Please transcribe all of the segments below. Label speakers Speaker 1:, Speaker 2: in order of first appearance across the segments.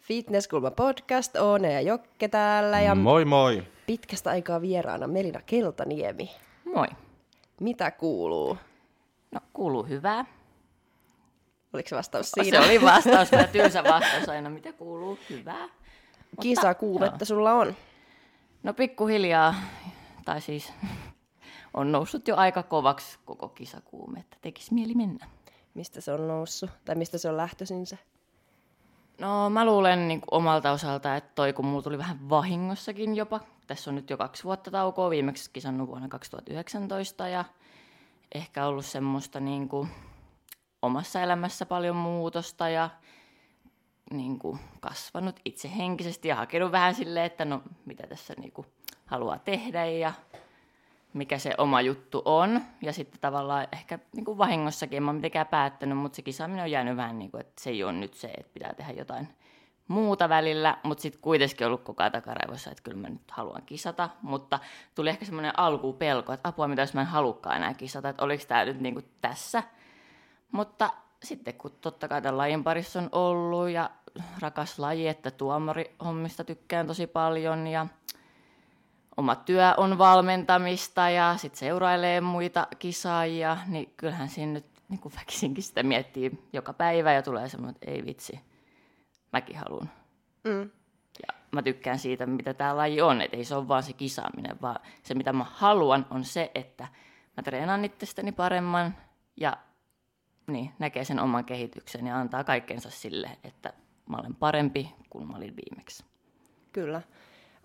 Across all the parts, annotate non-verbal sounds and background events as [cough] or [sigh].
Speaker 1: Fitnesskulma podcast, Oone ja Jokke täällä ja
Speaker 2: Moi moi!
Speaker 1: pitkästä aikaa vieraana Melina Keltaniemi.
Speaker 3: Moi.
Speaker 1: Mitä kuuluu?
Speaker 3: No, kuuluu hyvää.
Speaker 1: Oliko se vastaus
Speaker 3: Siinä. Se oli vastaus, kyllä [laughs] tylsä vastaus aina, mitä kuuluu, hyvää.
Speaker 1: Kisakuumetta sulla on.
Speaker 3: No pikkuhiljaa, tai siis [laughs] on noussut jo aika kovaksi koko kisakuume, että tekisi mieli mennä.
Speaker 1: Mistä se on noussut? Tai mistä se on lähtöisin se?
Speaker 3: No mä luulen niin omalta osalta, että toi kun mulla tuli vähän vahingossakin jopa. Tässä on nyt jo kaksi vuotta taukoa, viimeksi kisannut vuonna 2019 ja ehkä ollut semmoista niin kuin omassa elämässä paljon muutosta ja niin kuin kasvanut itse henkisesti ja hakenut vähän silleen, että no mitä tässä niin kuin haluaa tehdä ja mikä se oma juttu on. Ja sitten tavallaan ehkä niin kuin vahingossakin en ole mitenkään päättänyt, mutta se kisaaminen on jäänyt vähän niin kuin, että se ei ole nyt se, että pitää tehdä jotain muuta välillä, mutta sitten kuitenkin ollut koko ajan takaraivossa, että kyllä mä nyt haluan kisata, mutta tuli ehkä semmoinen alkupelko, että apua, mitä jos mä en halukkaan enää kisata, että oliko tämä nyt niin kuin tässä. Mutta sitten kun totta kai tämän lajin parissa on ollut ja rakas laji, että tuomarihommista tykkään tosi paljon ja oma työ on valmentamista ja sitten seurailee muita kisaajia, niin kyllähän siinä nyt niin kuin väkisinkin sitä miettii joka päivä ja tulee semmoinen, että ei vitsi, mäkin haluan.
Speaker 1: Mm.
Speaker 3: Ja mä tykkään siitä, mitä tämä laji on, että ei se ole vaan se kisaaminen, vaan se mitä mä haluan on se, että mä treenaan itsestäni paremman ja niin, näkee sen oman kehityksen ja antaa kaikkensa sille, että mä olen parempi kuin mä olin viimeksi.
Speaker 1: Kyllä.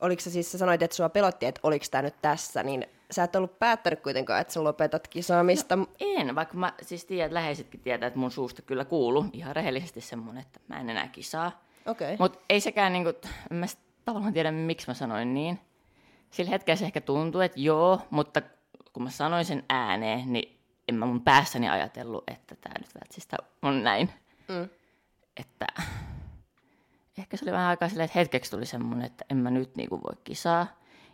Speaker 1: Oliko se siis, sä sanoit, että sua pelotti, että oliko tämä nyt tässä, niin sä et ollut päättänyt kuitenkaan, että sä lopetat kisaamista. No,
Speaker 3: En, vaikka mä siis tiedän, että läheisetkin tietää, että mun suusta kyllä kuuluu ihan rehellisesti semmoinen, että mä en enää kisaa.
Speaker 1: Okei. Okay.
Speaker 3: Mutta ei sekään, niinku, mä tavallaan tiedä, miksi mä sanoin niin. Sillä hetkellä se ehkä tuntui, että joo, mutta kun mä sanoin sen ääneen, niin en mä mun päässäni ajatellut, että tämä nyt välttämättä on näin.
Speaker 1: Mm.
Speaker 3: Että ehkä se oli vähän aikaa silleen, että hetkeksi tuli semmoinen, että en mä nyt niinku voi kisaa.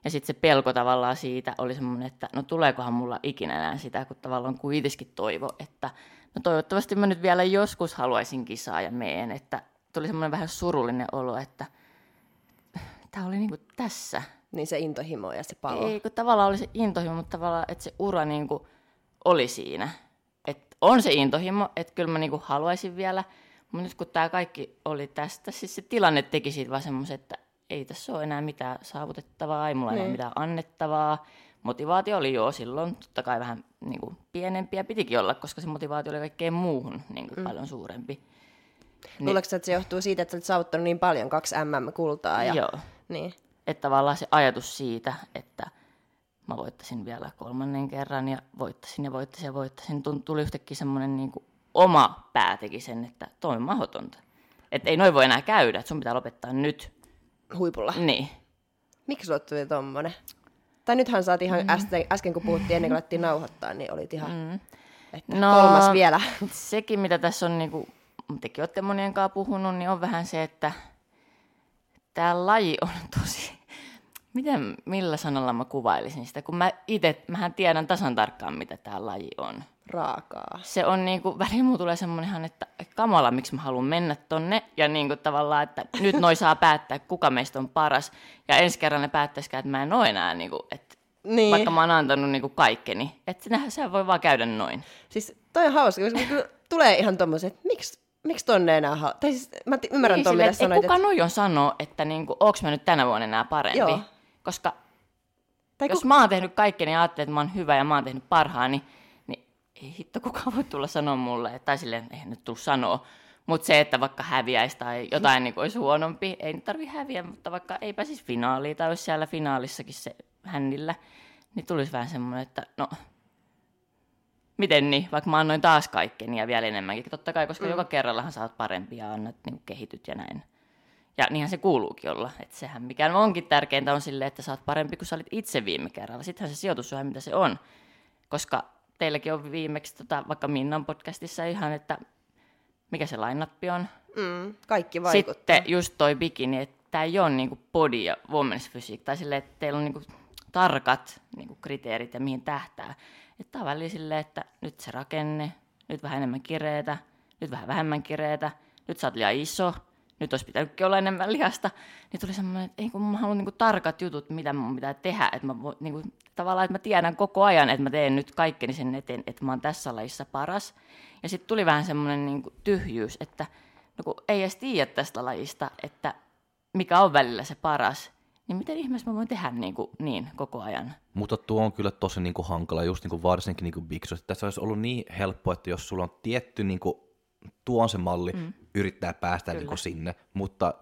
Speaker 3: Ja sitten se pelko tavallaan siitä oli semmoinen, että no tuleekohan mulla ikinä enää sitä, kun tavallaan kuitenkin toivo, että no toivottavasti mä nyt vielä joskus haluaisin kisaa ja meen. Että tuli semmoinen vähän surullinen olo, että tämä oli niinku tässä.
Speaker 1: Niin se intohimo ja se palo.
Speaker 3: Ei, kun tavallaan oli se intohimo, mutta tavallaan, että se ura niinku oli siinä. Et on se intohimo, että kyllä mä niinku haluaisin vielä, mutta nyt kun tämä kaikki oli tästä, siis se tilanne teki siitä vaan semmoisen, että ei tässä ole enää mitään saavutettavaa, ei mulla enää
Speaker 1: Niin.
Speaker 3: mitään annettavaa. Motivaatio oli jo silloin, totta kai vähän niin kuin pienempi ja pitikin olla, koska se motivaatio oli kaikkeen muuhun niin kuin mm. paljon suurempi.
Speaker 1: Niin. Luuletko että se johtuu siitä, että olet saavuttanut niin paljon, kaksi MM-kultaa? Ja...
Speaker 3: Joo.
Speaker 1: Niin.
Speaker 3: Että tavallaan se ajatus siitä, että mä voittasin vielä kolmannen kerran ja voittasin ja voittasin ja voittasin, tuli yhtäkkiä semmoinen niin kuin oma pää teki sen, että toi on mahdotonta. Että ei noin voi enää käydä, että sun pitää lopettaa nyt.
Speaker 1: Huipulla.
Speaker 3: Niin.
Speaker 1: Miksi sulle tuli tommonen? Tai nythän oot ihan mm. äsken, äsken, kun puhuttiin ennen kuin alettiin nauhoittaa, niin olit ihan, mm. että
Speaker 3: No,
Speaker 1: kolmas vielä.
Speaker 3: Sekin, mitä tässä on, niin kuin, tekin olette monien kanssa puhunut, niin on vähän se, että tämä laji on tosi... Miten, millä sanalla mä kuvailisin sitä? Kun mä itse, mähän tiedän tasan tarkkaan, mitä tämä laji on.
Speaker 1: Raakaa.
Speaker 3: Se on niinku, välillä mulla tulee semmoinen että kamala, miksi mä haluan mennä tonne. Ja niinku tavallaan, että nyt noi saa päättää, kuka meistä on paras. Ja ensi kerran ne päättäisikään, että mä en ole enää, niinku, että
Speaker 1: Niin.
Speaker 3: vaikka mä oon antanut niinku kaikkeni. Että sinähän se voi vaan käydä noin.
Speaker 1: Siis toi on hauska, koska kyllä tulee ihan tommoset, että miksi, miksi tonne enää hal... Tai siis mä t- ymmärrän
Speaker 3: Niin, silleen,
Speaker 1: mitä
Speaker 3: että ei
Speaker 1: sanoit.
Speaker 3: kuka
Speaker 1: Että...
Speaker 3: noin on sanoo, että niinku, onks mä nyt tänä vuonna enää parempi.
Speaker 1: Joo.
Speaker 3: Koska
Speaker 1: Tai
Speaker 3: jos
Speaker 1: ku...
Speaker 3: mä oon tehnyt kaikkeni ja ajattelen, että mä oon hyvä ja mä oon tehnyt parhaani, niin ei hitto kukaan voi tulla sanoa mulle, tai silleen, eihän nyt tuu sanoa. Mutta se, että vaikka häviäisi tai jotain niin olisi huonompi, ei nyt tarvi häviä, mutta vaikka ei pääsisi finaaliin tai olisi siellä finaalissakin se hännillä, niin tulisi vähän semmoinen, että no, miten niin, vaikka mä annoin taas kaikkeni ja vielä enemmänkin. Totta kai, koska mm. joka kerrallahan sä oot parempi ja annat niin kehityt ja näin. Ja niinhän se kuuluukin olla. Että sehän mikä onkin tärkeintä on sille, että sä oot parempi kuin sä olit itse viime kerralla. Sittenhän se sijoitus on mitä se on. Koska teilläkin on viimeksi, tota, vaikka Minnan podcastissa ihan, että mikä se lainappi on.
Speaker 1: Mm, kaikki vaikuttaa.
Speaker 3: Sitten just toi bikini, että tämä ei ole niinku body ja women's physique, tai silleen, että teillä on niinku tarkat niinku kriteerit ja mihin tähtää. Että on väliin silleen, että nyt se rakenne, nyt vähän enemmän kireetä, nyt vähän vähemmän kireetä, nyt sä oot liian iso, nyt olisi pitänytkin olla enemmän lihasta, niin tuli semmoinen, että ei kun mä haluan niinku tarkat jutut, mitä mun pitää tehdä, että mä vo, niinku, tavallaan, että mä tiedän koko ajan, että mä teen nyt kaikkeni sen eteen, että mä oon tässä lajissa paras. Ja sitten tuli vähän semmoinen niinku tyhjyys, että no kun ei edes tiedä tästä lajista, että mikä on välillä se paras, niin miten ihmeessä mä voin tehdä niin, kuin, niin koko ajan?
Speaker 2: Mutta tuo on kyllä tosi niin kuin hankala, just niin kuin varsinkin niin kuin Bigsos. Tässä olisi ollut niin helppo, että jos sulla on tietty, niin kuin, tuo on se malli, mm. yrittää päästä niin kuin sinne, mutta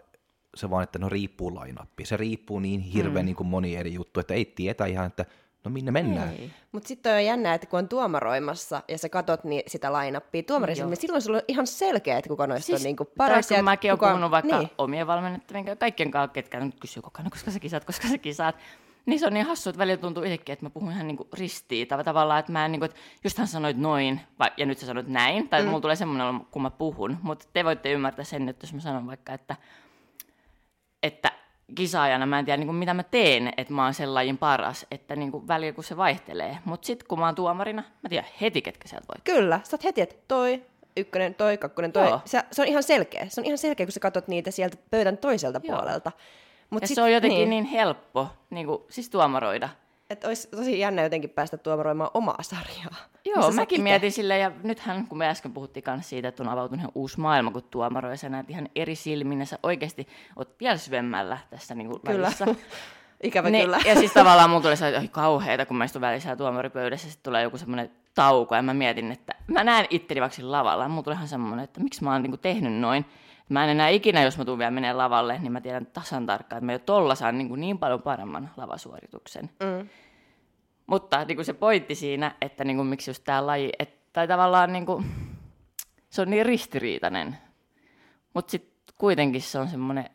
Speaker 2: se vaan, että no riippuu lainappi. Se riippuu niin hirveän mm. niin kuin moni eri juttu, että ei tietä ihan, että no minne mennään.
Speaker 1: Mutta sitten on jännä, että kun on tuomaroimassa ja sä katot niin sitä lainappia tuomarissa, niin silloin sulla on ihan selkeä, että kuka noista siis, on niinku paras.
Speaker 3: Tai kun mäkin kuka... olen puhunut vaikka niin. omien valmennettavien kaikkien kanssa, ketkä nyt kysyy koko ajan, koska sä kisaat, koska sä kisaat. Niin se on niin hassu, että välillä tuntuu itsekin, että mä puhun ihan niinku ristiin. Tai tavallaan, että mä en, niinku, että just hän sanoit noin, vai, ja nyt sä sanoit näin. Tai mm. mulla tulee semmoinen, kun mä puhun. Mutta te voitte ymmärtää sen, että jos mä sanon vaikka, että, että kisaajana mä en tiedä niin kuin, mitä mä teen, että mä oon sen lajin paras, että niin kuin, välillä kun se vaihtelee. Mutta sitten kun mä oon tuomarina, mä tiedän heti, ketkä sieltä voi.
Speaker 1: Kyllä, sä oot heti, että toi, ykkönen, toi, kakkonen, toi. Se, se, on ihan selkeä. Se on ihan selkeä, kun sä katsot niitä sieltä pöydän toiselta Joo. puolelta.
Speaker 3: Mut ja sit, se on jotenkin niin, niin helppo, niin kuin, siis tuomaroida.
Speaker 1: Että olisi tosi jännä jotenkin päästä tuomaroimaan omaa sarjaa.
Speaker 3: Joo, mäkin ite... mietin silleen, ja nythän kun me äsken puhuttiin kanssa siitä, että on avautunut ihan uusi maailma, kun tuomaroi, sä näet ihan eri silmin, ja sä oikeasti oot vielä syvemmällä tässä niin kuin
Speaker 1: kyllä. [laughs] Ikävä
Speaker 3: ne,
Speaker 1: kyllä.
Speaker 3: Ja siis tavallaan [laughs] mulla tulee se kauheita, kun mä istun välissä tuomaripöydässä, sitten tulee joku semmoinen tauko, ja mä mietin, että mä näen itteni vaikka lavalla, ja mulla tulee ihan semmoinen, että miksi mä oon niin kuin tehnyt noin. Mä en enää ikinä, jos mä tuun vielä menee lavalle, niin mä tiedän tasan tarkkaan, että mä jo tolla saan niin, kuin niin paljon paremman lavasuorituksen. Mm. Mutta niin kuin se pointti siinä, että niin kuin, miksi just tämä laji, että, tai tavallaan niin kuin, se on niin ristiriitainen. Mutta sitten kuitenkin se on semmoinen,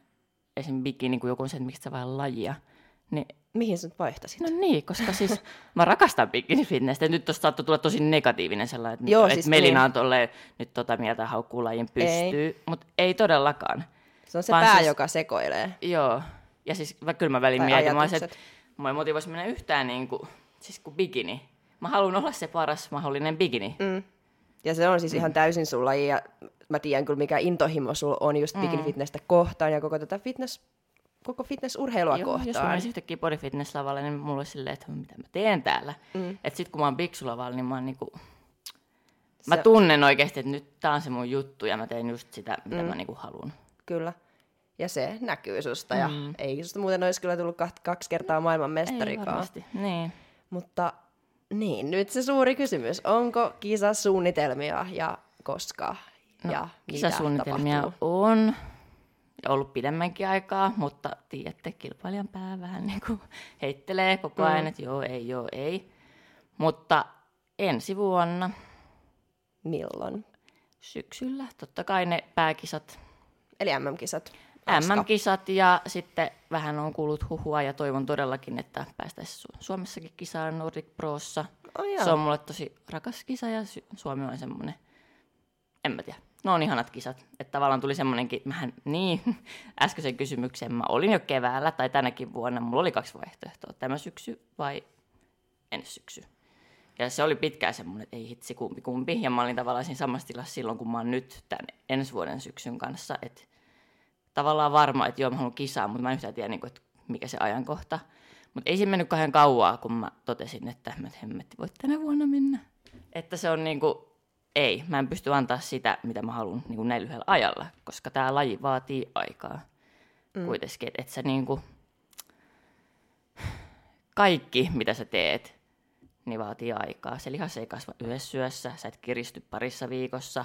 Speaker 3: esim. bikini, niin kuin joku on se, että miksi se vaan lajia. Niin,
Speaker 1: Mihin sä vaihtaisit?
Speaker 3: No niin, koska siis mä rakastan bikini fitness, ja nyt tuosta saattoi tulla tosi negatiivinen sellainen, että, Joo, siis Melina niin. on tolle, nyt tota mieltä haukkuu lajin pystyy, mutta ei todellakaan.
Speaker 1: Se on se Vaan pää, siis, joka sekoilee.
Speaker 3: Joo, ja siis kyllä mä välin mietin, mä että mä ei motivoisi mennä yhtään niin kuin, siis kuin bikini. Mä haluan olla se paras mahdollinen bikini. Mm.
Speaker 1: Ja se on siis mm. ihan täysin sulla, ja mä tiedän kyllä mikä intohimo sulla on just mm. bikini fitnessä kohtaan ja koko tätä fitness koko fitnessurheilua Joo, kohtaan.
Speaker 3: Jos mä olisin yhtäkkiä bodyfitness lavalle, niin mulla olisi silleen, että mitä mä teen täällä. Mm. Että sit kun mä oon biksulavalla, niin mä oon niinku... Se... Mä tunnen oikeasti, että nyt tää on se mun juttu ja mä teen just sitä, mitä mm. mä niinku haluan.
Speaker 1: Kyllä. Ja se näkyy susta mm. ja ei susta muuten olisi kyllä tullut kaksi kertaa maailman mestarikaan. Ei
Speaker 3: niin.
Speaker 1: Mutta niin, nyt se suuri kysymys. Onko kisasuunnitelmia ja koska? No, ja
Speaker 3: kisasuunnitelmia tapahtuu? Ollut pidemmänkin aikaa, mutta tiedätte, kilpailijan pää vähän niin kuin [laughs] heittelee koko ajan, mm. että joo, ei, joo, ei. Mutta ensi vuonna.
Speaker 1: Milloin?
Speaker 3: Syksyllä, totta kai ne pääkisat.
Speaker 1: Eli MM-kisat.
Speaker 3: MM-kisat ja sitten vähän on kuullut huhua ja toivon todellakin, että päästäisiin Suomessakin kisaan Nordic Prossa. Oh, se on mulle tosi rakas kisa ja Suomi on semmoinen, en mä tiedä, no on ihanat kisat. Että tavallaan tuli semmoinenkin, mähän niin, [laughs] äskeisen kysymyksen mä olin jo keväällä tai tänäkin vuonna, mulla oli kaksi vaihtoehtoa, tämä syksy vai ensi syksy. Ja se oli pitkään semmoinen, että ei hitsi kumpi kumpi. Ja mä olin tavallaan siinä samassa tilassa silloin, kun mä oon nyt tämän ensi vuoden syksyn kanssa. Että tavallaan varma, että joo mä haluan kisaa, mutta mä en yhtään tiedä, niin kuin, että mikä se ajankohta. Mutta ei se mennyt kahden kauaa, kun mä totesin, että mä hemmetti, voit tänä vuonna mennä. Että se on niin kuin, ei, mä en pysty antaa sitä, mitä mä haluan niin kuin näin lyhyellä ajalla, koska tämä laji vaatii aikaa mm. kuitenkin, että et sä niin kuin, kaikki, mitä sä teet, niin vaatii aikaa. Se lihas ei kasva yhdessä syössä, sä et kiristy parissa viikossa,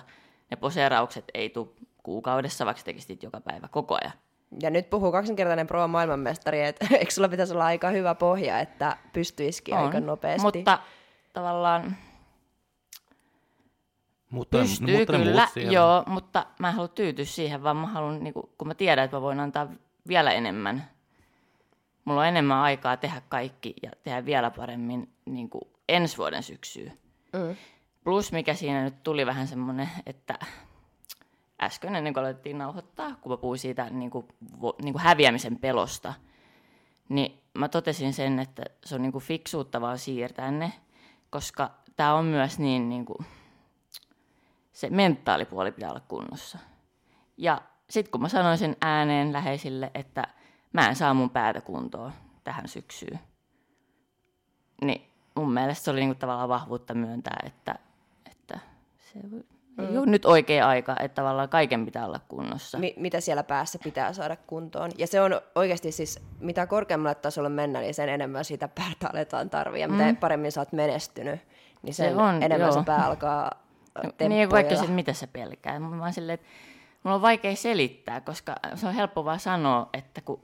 Speaker 3: ne poseeraukset ei tule kuukaudessa, vaikka tekisit joka päivä koko ajan.
Speaker 1: Ja nyt puhuu kaksinkertainen pro maailmanmestari, että [laughs] eikö sulla pitäisi olla aika hyvä pohja, että pystyisikin on, aika nopeasti?
Speaker 3: Mutta tavallaan mutta, Pystyy mutta kyllä, joo, mutta mä en halua tyytyä siihen, vaan mä haluan, niin kun mä tiedän, että mä voin antaa vielä enemmän. Mulla on enemmän aikaa tehdä kaikki ja tehdä vielä paremmin niin kuin ensi vuoden syksyyn. Mm. Plus mikä siinä nyt tuli vähän semmoinen, että äsken ennen kuin aloitettiin nauhoittaa, kun mä puhuin siitä niin kuin, niin kuin häviämisen pelosta, niin mä totesin sen, että se on niin kuin fiksuuttavaa siirtää ne, koska tämä on myös niin, niin kuin, se mentaalipuoli pitää olla kunnossa. Ja sitten kun mä sanoin sen ääneen läheisille, että mä en saa mun päätä kuntoon tähän syksyyn, niin mun mielestä se oli niinku tavallaan vahvuutta myöntää, että, että se ei mm. ole nyt oikea aika, että tavallaan kaiken pitää olla kunnossa.
Speaker 1: Mi- mitä siellä päässä pitää saada kuntoon. Ja se on oikeasti siis, mitä korkeammalle tasolle mennä, niin sen enemmän sitä päätä aletaan tarvia. Mm. Mitä paremmin sä oot menestynyt, niin sen se on, enemmän joo. se pää alkaa
Speaker 3: no, Niin, kaikki se, mitä se pelkää. Mä vaan silleen, että mulla on vaikea selittää, koska se on helppo vaan sanoa, että kun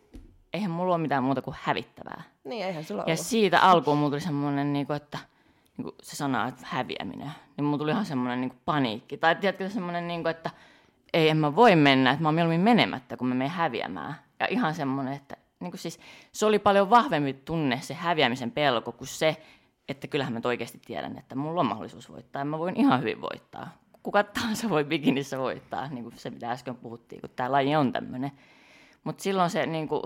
Speaker 3: eihän mulla ole mitään muuta kuin hävittävää.
Speaker 1: Niin, eihän sulla
Speaker 3: Ja
Speaker 1: ollut.
Speaker 3: siitä alkuun mulla tuli semmoinen, niin kuin, että niin kuin se sana, että häviäminen, niin mulla tuli ihan semmoinen niin kuin paniikki. Tai tiedätkö semmoinen, niin kuin, että ei, en mä voi mennä, että mä oon mieluummin menemättä, kun mä menen häviämään. Ja ihan semmoinen, että niin kuin siis, se oli paljon vahvempi tunne se häviämisen pelko kuin se, että kyllähän mä oikeasti tiedän, että mulla on mahdollisuus voittaa ja mä voin ihan hyvin voittaa. Kuka tahansa voi bikinissä voittaa, niin kuin se mitä äsken puhuttiin, kun tämä laji on tämmöinen. Mutta silloin se, niin kuin,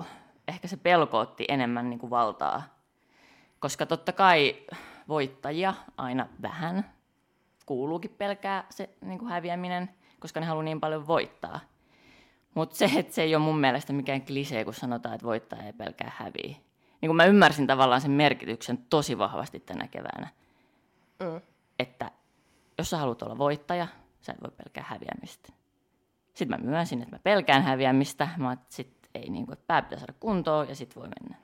Speaker 3: ehkä se pelko otti enemmän niin kuin valtaa, koska totta kai voittajia aina vähän kuuluukin pelkää se niin kuin häviäminen, koska ne haluaa niin paljon voittaa. Mutta se, että se ei ole mun mielestä mikään klisee, kun sanotaan, että voittaja ei pelkää häviä niin kuin mä ymmärsin tavallaan sen merkityksen tosi vahvasti tänä keväänä. Mm. Että jos sä haluat olla voittaja, sä et voi pelkää häviämistä. Sitten mä myönsin, että mä pelkään häviämistä. Mä että sit ei, niin kuin, että pää pitää saada kuntoon ja sitten voi mennä.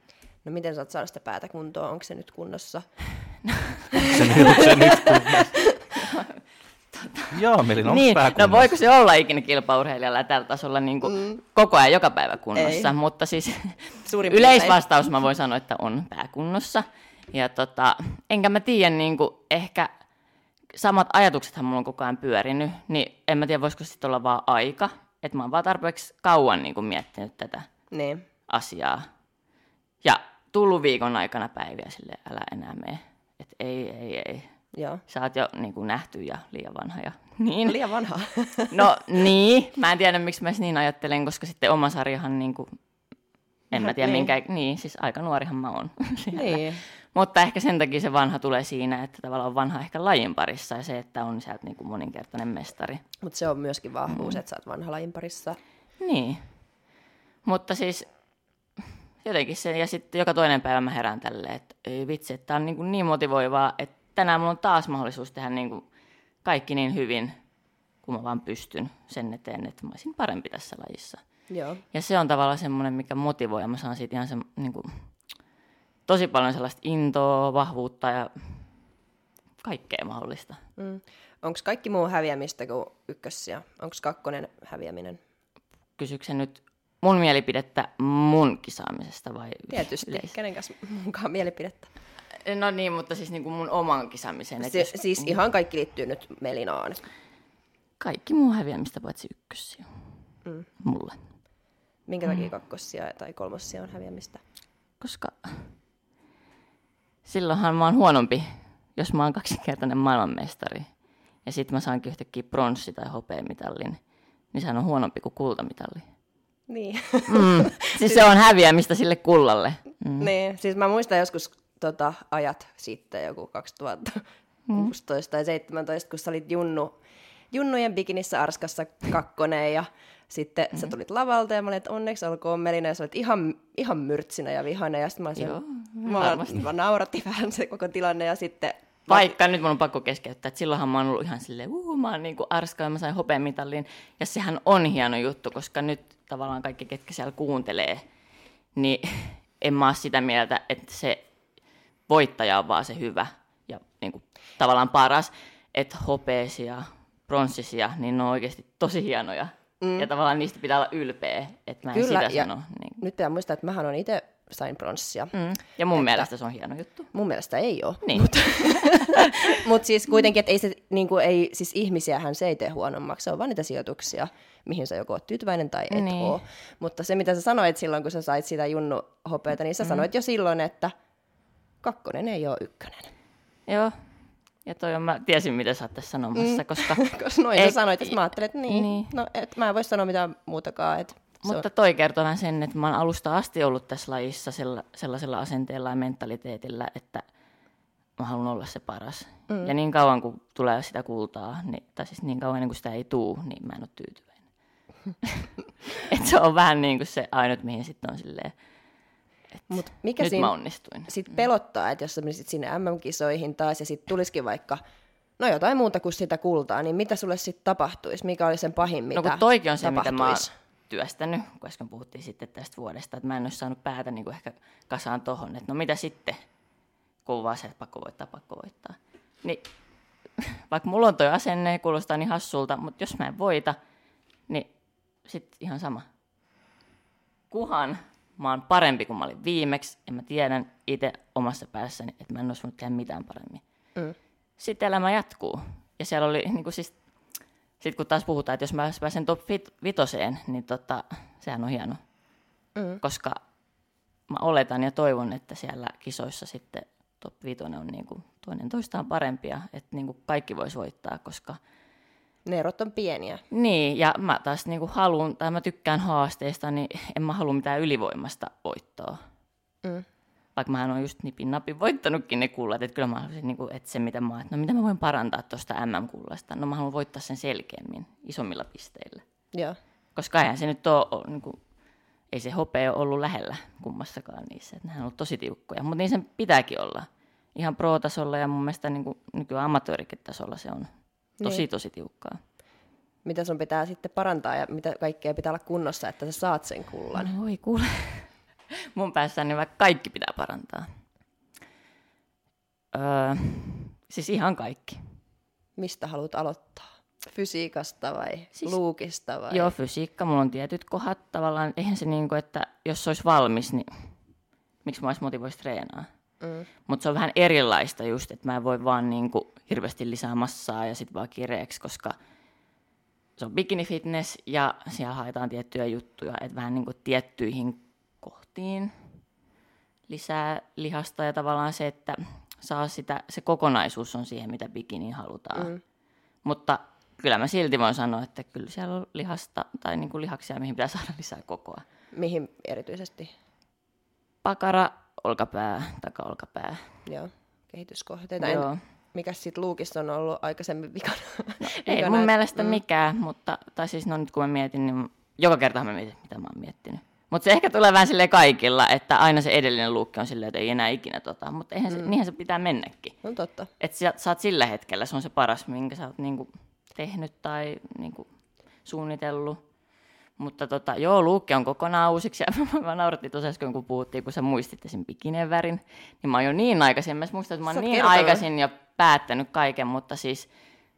Speaker 1: No miten sä oot saada sitä päätä kuntoon? Onko se nyt kunnossa? [laughs]
Speaker 2: se, nyt, se nyt kunnossa? [laughs] Tota, Joo, Melina,
Speaker 3: niin, no voiko se olla ikinä kilpaurheilijalla tällä tasolla niin kuin mm. koko ajan joka päivä kunnossa, Ei. mutta siis [laughs] yleisvastaus mä voin sanoa, että on pääkunnossa. Ja tota, enkä mä tiedä, niin kuin, ehkä samat ajatuksethan mulla on koko ajan pyörinyt, niin en mä tiedä, voisiko sitten olla vaan aika, että mä oon vaan tarpeeksi kauan niin kuin miettinyt tätä niin. asiaa. Ja tullut viikon aikana päiviä sille älä enää mene. Että ei, ei, ei Joo. Sä oot jo niin kuin nähty ja liian vanha. Ja,
Speaker 1: niin. Liian vanha? [laughs]
Speaker 3: no niin, mä en tiedä miksi mä niin ajattelen, koska sitten oma sarjahan niin kuin, en mä tiedä niin. minkä, niin siis aika nuorihan mä oon [laughs] Niin. Mutta ehkä sen takia se vanha tulee siinä, että tavallaan on vanha ehkä lajin parissa ja se, että on sieltä niin kuin moninkertainen mestari.
Speaker 1: Mutta se on myöskin vahvuus, mm. että sä oot vanha lajin parissa.
Speaker 3: Niin. Mutta siis jotenkin se, ja sitten joka toinen päivä mä herään tälleen, että ei vitsi, että tää on niin, niin motivoivaa, että tänään mulla on taas mahdollisuus tehdä niin kuin kaikki niin hyvin, kun mä vaan pystyn sen eteen, että mä olisin parempi tässä lajissa. Joo. Ja se on tavallaan semmoinen, mikä motivoi, ja mä saan siitä ihan se, niin kuin, tosi paljon sellaista intoa, vahvuutta ja kaikkea mahdollista. Mm.
Speaker 1: Onko kaikki muu häviämistä kuin ykkössiä? Onko kakkonen häviäminen?
Speaker 3: Kysyksä nyt mun mielipidettä mun kisaamisesta vai
Speaker 1: Tietysti, yleis? kenen kanssa munkaan mielipidettä?
Speaker 3: No niin, mutta siis niin kuin mun oman kisaamisen. Se,
Speaker 1: jos... Siis ihan kaikki liittyy nyt Melinaan.
Speaker 3: Kaikki muu häviämistä paitsi ykkössiä. Mm. Mulle.
Speaker 1: Minkä takia mm. kakkossia tai kolmossia on häviämistä?
Speaker 3: Koska silloinhan mä oon huonompi, jos mä oon kaksinkertainen maailmanmestari. Ja sitten mä saankin yhtäkkiä pronssi- tai hopeamitalin. Niin sehän on huonompi kuin kultamitalli.
Speaker 1: Niin.
Speaker 3: Mm. [laughs] Siis se on häviämistä sille kullalle.
Speaker 1: Mm. Niin, siis mä muistan joskus tota, ajat sitten, joku 2016 mm. tai 2017, kun sä olit Junnu, Junnujen bikinissä Arskassa kakkonen ja sitten mm. sä tulit lavalta ja mä olin, että onneksi olkoon Melina ja sä olit ihan, ihan myrtsinä ja vihana ja sitten mä, olisin, Joo, mä, mä nauratti vähän se koko tilanne ja sitten
Speaker 3: vaikka mä... nyt mun on pakko keskeyttää, että silloinhan mä oon ollut ihan silleen, uh, mä oon niin kuin arska ja mä sain hopeamitalliin. Ja sehän on hieno juttu, koska nyt tavallaan kaikki, ketkä siellä kuuntelee, niin [laughs] en mä ole sitä mieltä, että se voittaja on vaan se hyvä ja niin kuin, tavallaan paras, että hopeisia, pronssisia, niin ne on oikeasti tosi hienoja. Mm. Ja tavallaan niistä pitää olla ylpeä, että mä en Kyllä, sitä ja sano. Niin.
Speaker 1: Nyt pitää muistaa, että mähän on itse sain pronssia. Mm.
Speaker 3: Ja mun että, mielestä se on hieno juttu.
Speaker 1: Mun mielestä ei ole. Niin. Mutta [laughs] mut siis kuitenkin, että ei se, niin kuin ei, siis ihmisiähän se ei tee huonommaksi, se on vaan niitä sijoituksia, mihin sä joko oot tyytyväinen tai et niin. ole. Mutta se, mitä sä sanoit silloin, kun sä sait sitä junnu hopeata, niin sä mm. sanoit jo silloin, että kakkonen ei ole ykkönen.
Speaker 3: Joo. Ja toi on, mä tiesin, mitä sä oot tässä sanomassa, mm. koska... [laughs]
Speaker 1: Koska noin
Speaker 3: Ei-
Speaker 1: sä sanoit, että mä ajattelin, että niin,
Speaker 3: Niin.
Speaker 1: niin. no et mä en voi sanoa mitään muutakaan. Et
Speaker 3: Mutta toi kertoo vähän sen, että mä oon alusta asti ollut tässä lajissa sella, sellaisella asenteella ja mentaliteetillä, että mä haluan olla se paras. Mm. Ja niin kauan kun tulee sitä kultaa, niin, tai siis niin kauan ennen kuin sitä ei tuu, niin mä en ole tyytyväinen. [laughs] [laughs] Et se on vähän niin kuin se ainut, mihin sitten on silleen,
Speaker 1: Mut mikä
Speaker 3: nyt
Speaker 1: siinä
Speaker 3: mä onnistuin.
Speaker 1: sit pelottaa, että jos sä menisit sinne MM-kisoihin taas ja sitten tulisikin vaikka no jotain muuta kuin sitä kultaa, niin mitä sulle sitten tapahtuisi? Mikä oli sen pahin, mitä
Speaker 3: No kun toikin on se, mitä mä oon työstänyt, kun äsken puhuttiin sitten tästä vuodesta, että mä en olisi saanut päätä niin kuin ehkä kasaan tohon, että no mitä sitten, kun vaan se, että pakko voittaa, pakko voittaa. Niin [laughs] vaikka mulla on toi asenne, kuulostaa niin hassulta, mutta jos mä en voita, niin sitten ihan sama. Kuhan mä oon parempi kuin mä olin viimeksi, ja mä tiedän itse omassa päässäni, että mä en olisi voinut tehdä mitään paremmin.
Speaker 1: Mm.
Speaker 3: Sitten elämä jatkuu. Ja siellä oli niin kuin siis sitten kun taas puhutaan, että jos mä pääsen top fit- vitoseen, niin tota, sehän on hieno.
Speaker 1: Mm.
Speaker 3: Koska mä oletan ja toivon, että siellä kisoissa sitten top vitonen on niin kuin toinen toistaan parempia, että niin kuin kaikki vois voittaa, koska
Speaker 1: Ne erot on pieniä.
Speaker 3: niin, ja mä taas niin kuin haluan, tai mä tykkään haasteista, niin en mä halua mitään ylivoimasta voittoa.
Speaker 1: Mm.
Speaker 3: Vaikka mä oon just nipin napin voittanutkin ne kullat, että kyllä mä haluaisin, niin kuin, että se mitä mä oon, että no mitä mä voin parantaa tuosta MM-kullasta, no mä haluan voittaa sen selkeämmin, isommilla pisteillä.
Speaker 1: Joo.
Speaker 3: Koska eihän se nyt ole, niin kuin, ei se hopea ole ollut lähellä kummassakaan niissä. Että nehän on ollut tosi tiukkoja, mutta niin sen pitääkin olla. Ihan pro-tasolla ja mun mielestä niin kuin, nykyään amatööriketasolla se on tosi
Speaker 1: Niin.
Speaker 3: tosi tiukkaa.
Speaker 1: Mitä sun pitää sitten parantaa ja mitä kaikkea pitää olla kunnossa, että sä saat sen kullan?
Speaker 3: No voi kuule. [laughs] mun päässäni vaikka kaikki pitää parantaa. Öö, siis ihan kaikki.
Speaker 1: Mistä haluat aloittaa? Fysiikasta vai siis, luukista vai?
Speaker 3: Joo, fysiikka, mulla on tietyt kohdat tavallaan. Eihän se niin kuin, että jos se olisi valmis, niin miksi mä olisi motivoisi treenaa?
Speaker 1: Mm.
Speaker 3: Mutta se on vähän erilaista just, että mä en voi vaan niin kuin hirveästi lisää massaa ja sitten vaan kireeksi, koska se on bikini fitness ja siellä haetaan tiettyjä juttuja, että vähän niin kuin tiettyihin kohtiin lisää lihasta ja tavallaan se, että saa sitä, se kokonaisuus on siihen, mitä bikiniin halutaan.
Speaker 1: Mm.
Speaker 3: Mutta kyllä mä silti voin sanoa, että kyllä siellä on lihasta tai niin kuin lihaksia, mihin pitää saada lisää kokoa.
Speaker 1: Mihin erityisesti?
Speaker 3: Pakara, olkapää, taka-olkapää.
Speaker 1: Joo, kehityskohteita.
Speaker 3: Joo.
Speaker 1: En, mikä sitten luukista on ollut aikaisemmin vikana? [laughs]
Speaker 3: Ei
Speaker 1: vikana,
Speaker 3: mun mielestä mikään, mutta, tai siis no nyt kun mä mietin, niin joka kerta mä mietin, mitä mä oon miettinyt. Mutta se ehkä tulee vähän silleen kaikilla, että aina se edellinen luukki on silleen, että ei enää ikinä tota, mutta eihän se, niinhän se pitää mennäkin.
Speaker 1: On totta.
Speaker 3: Että sä saat sillä hetkellä, se on se paras, minkä sä oot niinku tehnyt tai niinku suunnitellut. Mutta tota, joo, luukki on kokonaan uusiksi. [laughs] Ja mä naurattiin tuossa äsken, kun puhuttiin, kun sä muistit sen bikinien värin. Niin mä oon jo niin aikaisin, mä muistan, että mä oon niin aikaisin jo päättänyt kaiken, mutta siis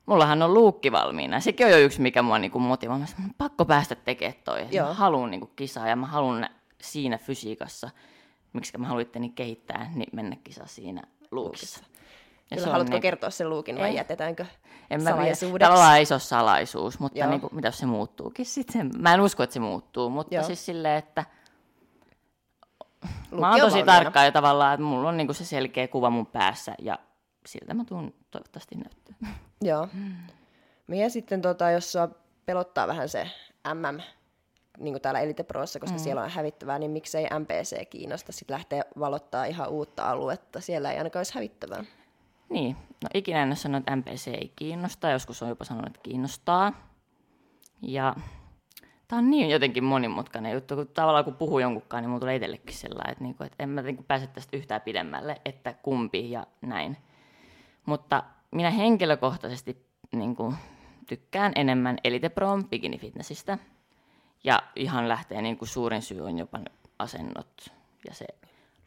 Speaker 3: mullahan on luukki valmiina. Sekin on jo yksi, mikä mua niinku motivoi. Mä sanoin, pakko päästä tekemään toi.
Speaker 1: Joo.
Speaker 3: Mä haluan niinku kisaa ja mä haluan siinä fysiikassa, miksi mä haluan itteni kehittää, niin mennä kisaa siinä luukissa. Ja
Speaker 1: Kyllä, haluatko
Speaker 3: niin-
Speaker 1: kertoa sen luukin vai
Speaker 3: Ei.
Speaker 1: jätetäänkö
Speaker 3: en mä tiedä.
Speaker 1: salaisuudeksi?
Speaker 3: Tavallaan ei se ole salaisuus, mutta
Speaker 1: Joo.
Speaker 3: niin kuin, mitä jos se muuttuukin sitten? Mä en usko, että se muuttuu, mutta
Speaker 1: Joo.
Speaker 3: Siis silleen, että
Speaker 1: Luukki
Speaker 3: mä oon
Speaker 1: on
Speaker 3: tosi
Speaker 1: valmiina.
Speaker 3: tarkka ja tavallaan, että mulla on niin kuin se selkeä kuva mun päässä ja siltä mä tuun toivottavasti näyttää.
Speaker 1: Joo. Meidän sitten, tota, jos sua pelottaa vähän se MM, niin kuin täällä Elite Prossa, koska mm. siellä on hävittävää, niin miksei MPC kiinnosta sitten lähteä valottaa ihan uutta aluetta. Siellä ei ainakaan olisi hävittävää.
Speaker 3: Niin, no ikinä en ole sanonut, että MPC ei kiinnosta, joskus on jopa sanonut, että kiinnostaa. Ja tämä on niin jotenkin monimutkainen juttu, kun tavallaan kun puhuu jonkunkaan, niin mulla tulee itsellekin sellainen, että, niinku, että en mä niinku pääse tästä yhtään pidemmälle, että kumpi ja näin. Mutta minä henkilökohtaisesti niinku, tykkään enemmän Elite Proon bikini fitnessistä. Ja ihan lähtee niinku, suurin syy on jopa asennot ja se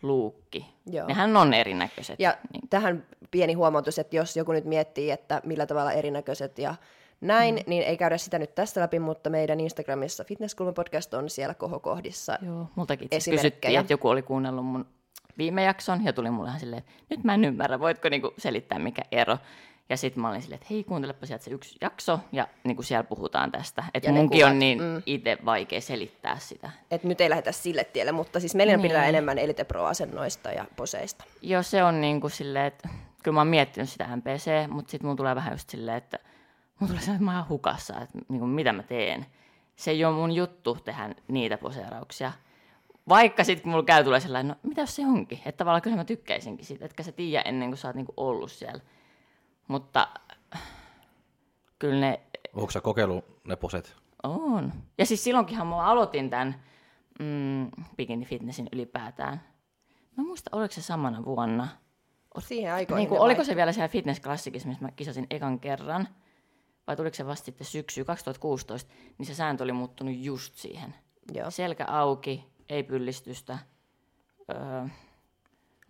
Speaker 3: luukki.
Speaker 1: Joo.
Speaker 3: Nehän on erinäköiset.
Speaker 1: Ja
Speaker 3: niin,
Speaker 1: tähän pieni huomautus, että jos joku nyt miettii, että millä tavalla erinäköiset ja näin, mm. niin ei käydä sitä nyt tästä läpi, mutta meidän Instagramissa Fitnesskulma podcast on siellä kohokohdissa.
Speaker 3: Joo, multakin itse kysyttiin, että joku oli kuunnellut mun viime jakson ja tuli mulle ihan silleen, että nyt mä en ymmärrä, voitko niinku selittää mikä ero. Ja sitten mä olin silleen, että hei kuuntelepa sieltä se yksi jakso ja niinku siellä puhutaan tästä. Että munkin
Speaker 1: kuvat,
Speaker 3: on niin
Speaker 1: mm.
Speaker 3: itse vaikea selittää sitä.
Speaker 1: Et nyt ei lähdetä sille tielle, mutta siis meillä
Speaker 3: Niin.
Speaker 1: pidetään enemmän Elite Pro-asennoista ja poseista.
Speaker 3: Joo, se on niin kuin silleen, että kyllä mä oon miettinyt sitä MPC, mutta sitten mun tulee vähän just silleen, että mun tulee sellainen, että mä oon hukassa, että niin kuin, mitä mä teen. Se ei ole mun juttu tehdä niitä poseerauksia. Vaikka sitten kun mulla käy tulee sellainen, no mitä jos se onkin? Että tavallaan kyllä mä tykkäisinkin siitä, etkä sä tiedä ennen kuin sä oot niinku ollut siellä. Mutta kyllä ne
Speaker 2: Onko sä kokeillut ne poset?
Speaker 3: on. Ja siis silloinkinhan mä aloitin tämän mm, bikini fitnessin ylipäätään. Mä muistan, oliko se samana vuonna.
Speaker 1: Siihen aikoihin
Speaker 3: Niin kuin, oliko
Speaker 1: vai-
Speaker 3: se vielä siellä fitnessklassikissa, missä mä kisasin ekan kerran? Vai tuliko se vasta sitten syksyä 2016? Niin se sääntö oli muuttunut just siihen.
Speaker 1: Joo.
Speaker 3: Selkä auki, ei pyllistystä. Öö,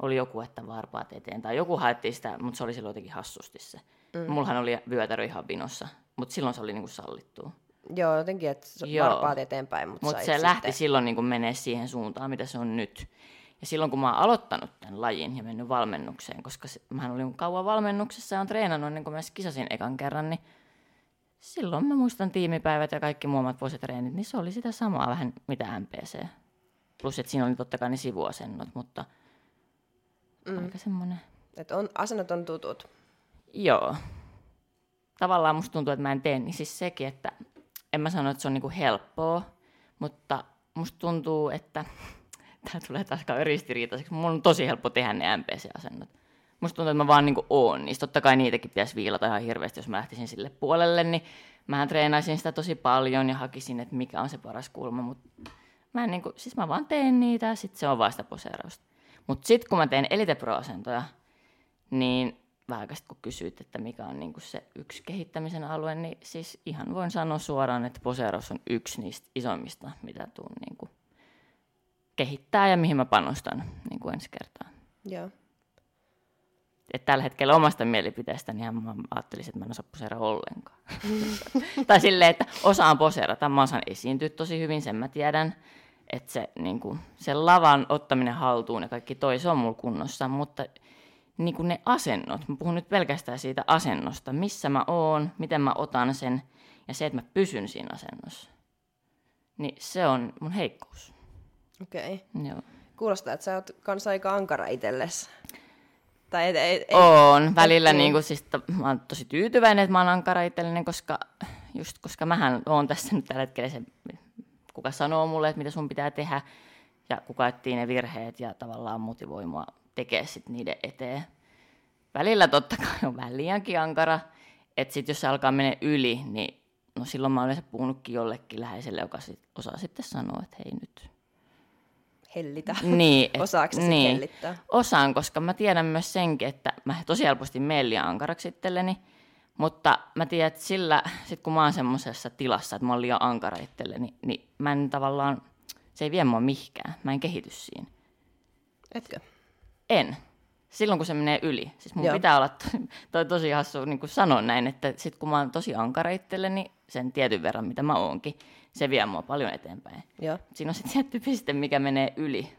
Speaker 3: oli joku, että varpaat eteen. Tai joku haettiin sitä, mutta se oli silloin jotenkin hassusti se. Mm. Mullahan oli vyötärö ihan vinossa, mutta silloin se oli niinku sallittua.
Speaker 1: Joo, jotenkin, että
Speaker 3: Joo.
Speaker 1: varpaat eteenpäin, mutta sait
Speaker 3: se
Speaker 1: sitten...
Speaker 3: lähti silloin niin menee siihen suuntaan, mitä se on nyt. Ja silloin kun mä oon aloittanut tämän lajin ja mennyt valmennukseen, koska se, mähän olin kauan valmennuksessa ja on treenannut ennen kuin mä kisasin ekan kerran, niin silloin mä muistan tiimipäivät ja kaikki muomat vuositreenit, niin se oli sitä samaa vähän mitä MPC. Plus, että siinä oli totta kai ne sivuasennot, mutta mm. aika semmoinen...
Speaker 1: Että on, asennot on tutut.
Speaker 3: Joo. Tavallaan musta tuntuu, että mä en tee, niin siis sekin, että en mä sano, että se on niinku helppoa, mutta musta tuntuu, että [laughs] tämä tulee taas ristiriitaiseksi. Mun on tosi helppo tehdä ne MPC-asennot. Musta tuntuu, että mä vaan niinku oon niistä. Totta kai niitäkin pitäisi viilata ihan hirveästi, jos mä lähtisin sille puolelle, niin mähän treenaisin sitä tosi paljon ja hakisin, että mikä on se paras kulma, mutta mä en niinku, siis mä vaan teen niitä ja sit se on vaan sitä poseerausta. Mutta sitten kun mä teen Elite Pro-asentoja, niin vähän kun kysyit, että mikä on niinku se yksi kehittämisen alue, niin siis ihan voin sanoa suoraan, että poseeraus on yksi niistä isommista, mitä tuun niinku kehittää ja mihin mä panostan niinku ensi kertaa.
Speaker 1: Joo.
Speaker 3: Et tällä hetkellä omasta mielipiteestäni ihan mä ajattelisin, että mä en osaa poseera ollenkaan. [laughs] tai silleen, että osaan poseerata, mä osaan esiintyä tosi hyvin, sen mä tiedän. Että se, niin kuin, se lavan ottaminen haltuun ja kaikki toi, se on mulla kunnossa, mutta niin kuin ne asennot, mä puhun nyt pelkästään siitä asennosta, missä mä oon, miten mä otan sen ja se, että mä pysyn siinä asennossa. Niin se on mun heikkous.
Speaker 1: Okei. Okay.
Speaker 3: Joo.
Speaker 1: Kuulostaa, että sä oot kanssa aika ankara itsellesi. Tai et, et, et,
Speaker 3: Oon. Välillä
Speaker 1: niin.
Speaker 3: niin kuin, siis, to, mä oon tosi tyytyväinen, että mä oon ankara itselleni, koska, just koska mähän oon tässä nyt tällä hetkellä se, kuka sanoo mulle, että mitä sun pitää tehdä, ja kuka etsii ne virheet ja tavallaan motivoi mua tekee sit niiden eteen. Välillä totta kai on vähän liiankin ankara, että sit jos se alkaa mennä yli, niin no silloin mä olen yleensä puhunutkin jollekin läheiselle, joka sit osaa sitten sanoa, että hei nyt
Speaker 1: hellitä.
Speaker 3: niin, et, [laughs]
Speaker 1: Osaako
Speaker 3: niin.
Speaker 1: hellittää?
Speaker 3: Osaan, koska mä tiedän myös senkin, että mä tosi helposti menen liian ankaraksi itselleni, mutta mä tiedän, että sillä, sit kun mä oon semmoisessa tilassa, että mä oon liian ankara itselleni, niin mä en tavallaan, se ei vie mua mihinkään, mä en kehity siinä.
Speaker 1: Etkö?
Speaker 3: En. Silloin kun se menee yli. Siis mun
Speaker 1: Joo.
Speaker 3: Joo. pitää olla, to, toi tosi hassu niin sanoa näin, että sit kun mä oon tosi ankara itselleni, sen tietyn verran mitä mä oonkin, se vie mua paljon eteenpäin.
Speaker 1: Joo.
Speaker 3: Siinä on se tietty piste, mikä menee yli.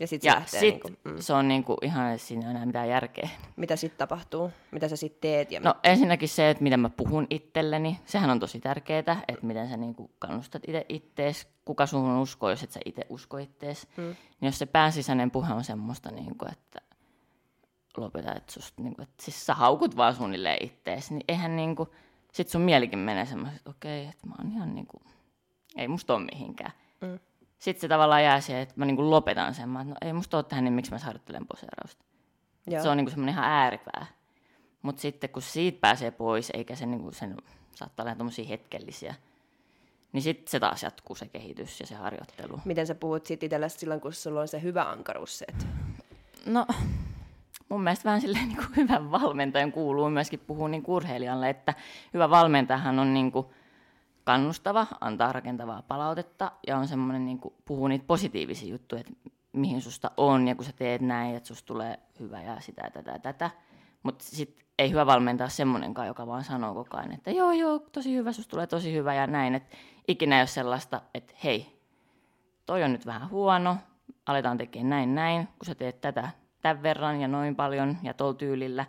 Speaker 1: Ja sit se lähtee,
Speaker 3: sit
Speaker 1: niinku, mm.
Speaker 3: se on niinku ihan, siinä ei enää mitään järkeä.
Speaker 1: mitä sitten tapahtuu? Mitä sä sitten teet? Ja
Speaker 3: No ensinnäkin se, että miten mä puhun itselleni, sehän on tosi tärkeää, että miten sä niinku kannustat itse ittees, kuka sun uskoo, jos et sä itse usko ittees. Mm. Niin jos se pääsisäinen puhe on semmoista, niinku, että lopeta, että, susta, niinku, että siis sä haukut vaan suunnilleen ittees, niin eihän niinku, sit sun mielikin menee semmoiset, että okei, että mä oon ihan niinku, ei musta ole mihinkään. Mm. Sitten se tavallaan jää siihen, että mä niinku lopetan sen, mä, että no ei musta ole tähän, niin miksi mä harjoittelen poseerausta.
Speaker 1: Joo.
Speaker 3: Se on niinku semmoinen ihan ääripää. Mutta sitten kun siitä pääsee pois, eikä se niinku sen, saattaa olla tommosia hetkellisiä, niin sitten se taas jatkuu se kehitys ja se harjoittelu.
Speaker 1: Miten sä puhut sit itsellesi silloin, kun sulla on se hyvä ankaruus? se, Et...
Speaker 3: No, mun mielestä vähän silleen niin kuin hyvän valmentajan kuuluu myöskin puhua niin urheilijalle, että hyvä valmentajahan on niin kuin kannustava, antaa rakentavaa palautetta ja on semmoinen, niin kuin, puhuu niitä positiivisia juttuja, että mihin susta on ja kun sä teet näin, että susta tulee hyvä ja sitä tätä tätä. Mutta sitten ei hyvä valmentaa semmonenkaan, joka vaan sanoo koko ajan, että joo joo, tosi hyvä, susta tulee tosi hyvä ja näin. Että ikinä ei ole sellaista, että hei, toi on nyt vähän huono, aletaan tekemään näin näin, kun sä teet tätä tämän verran ja noin paljon ja tuolla tyylillä,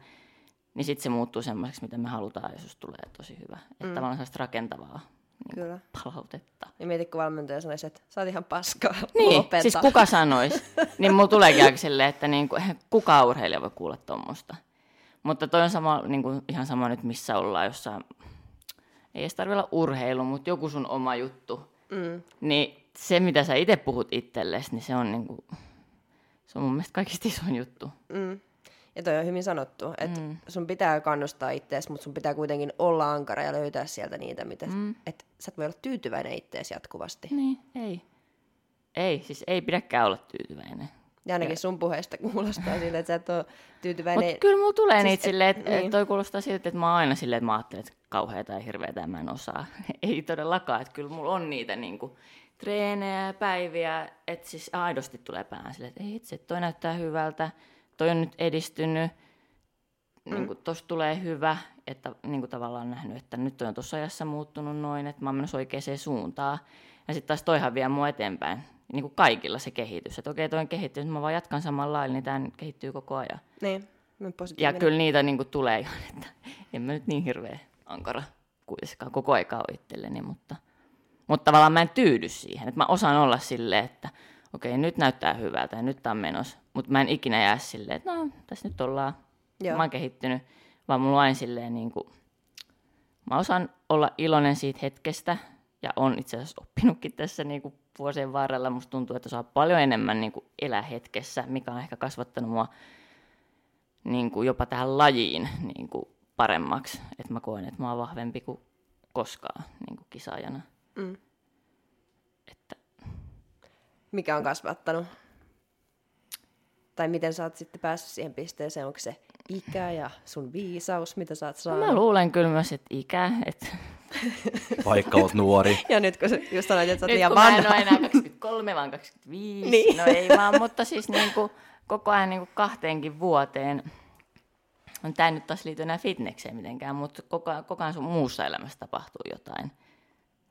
Speaker 3: niin sitten se muuttuu semmoiseksi, mitä me halutaan ja susta tulee tosi hyvä. Että tavallaan sellaista rakentavaa niin
Speaker 1: Kyllä.
Speaker 3: palautetta.
Speaker 1: Ja mieti, kun valmentaja sanoisi, että sä oot ihan paskaa, [laughs]
Speaker 3: Niin,
Speaker 1: lopeta.
Speaker 3: siis kuka sanoisi? [laughs] niin mulla tuleekin aika silleen, että niinku, eihän [laughs] kuka urheilija voi kuulla tuommoista. Mutta toi on sama, niin kuin, ihan sama nyt missä ollaan, jossa ei edes tarvitse olla urheilu, mutta joku sun oma juttu.
Speaker 1: Mm.
Speaker 3: Niin se, mitä sä itse puhut itsellesi, niin se on, niin kuin, se on mun mielestä kaikista isoin juttu.
Speaker 1: Mm. Ja toi on hyvin sanottu, että mm. sun pitää kannustaa itseäsi, mutta sun pitää kuitenkin olla ankara ja löytää sieltä niitä, mitä, mm. että sä et voi olla tyytyväinen itteesi jatkuvasti.
Speaker 3: Niin, ei. Ei, siis ei pidäkään olla tyytyväinen.
Speaker 1: Ja ainakin sun puheesta kuulostaa siltä, että sä et ole tyytyväinen.
Speaker 3: Mutta kyllä mulla tulee siis niitä et, silleen, että niin. toi kuulostaa siltä, että mä oon aina silleen, että mä ajattelen, että kauheata ja hirveätä ja mä en osaa. [laughs] ei todellakaan, että kyllä mulla on niitä niinku treenejä ja päiviä, että siis aidosti tulee päähän silleen, että ei itse, toi näyttää hyvältä, toi on nyt edistynyt, mm. niin kuin tulee hyvä, että niin kuin tavallaan nähnyt, että nyt on tuossa ajassa muuttunut noin, että mä oon menossa oikeaan suuntaan. Ja sitten taas toihan vie mua eteenpäin niin kuin kaikilla se kehitys. Että okei, toi on kehittynyt, mä vaan jatkan samalla lailla, niin tämä kehittyy koko ajan.
Speaker 1: Niin,
Speaker 3: ja kyllä niitä niin kuin tulee jo, [laughs] että en mä nyt niin hirveä ankara kuitenkaan koko aikaa ole itselleni, mutta, mutta tavallaan mä en tyydy siihen. Että mä osaan olla silleen, että okei, nyt näyttää hyvältä ja nyt tämä on menossa, mutta mä en ikinä jää silleen, että no, tässä nyt ollaan, Joo. mä oon kehittynyt, vaan mulla on aina silleen niin kuin, mä osaan olla iloinen siitä hetkestä ja on itse asiassa oppinutkin tässä niin kuin vuosien varrella. Musta tuntuu, että saa paljon enemmän niin kuin elää hetkessä, mikä on ehkä kasvattanut mua niin kuin jopa tähän lajiin niin kuin paremmaksi. Että mä koen, että mä oon vahvempi kuin koskaan niin kuin kisaajana. Mm.
Speaker 1: Mikä on kasvattanut? Tai miten sä oot sitten päässyt siihen pisteeseen? Onko se ikä ja sun viisaus, mitä sä oot saanut?
Speaker 3: Mä luulen kyllä myös, että ikä. Että
Speaker 2: vaikka olet nuori. [laughs]
Speaker 1: ja nyt kun just sanoit, että sä oot
Speaker 3: liian
Speaker 1: vanha. Nyt
Speaker 3: kun mä en ole enää 23, vaan 25. niin. No ei vaan, mutta siis niin kuin, koko ajan niin kuin kahteenkin vuoteen. No, tämä ei nyt taas liity enää fitnekseen mitenkään, mutta koko, ajan, koko ajan sun muussa elämässä tapahtuu jotain.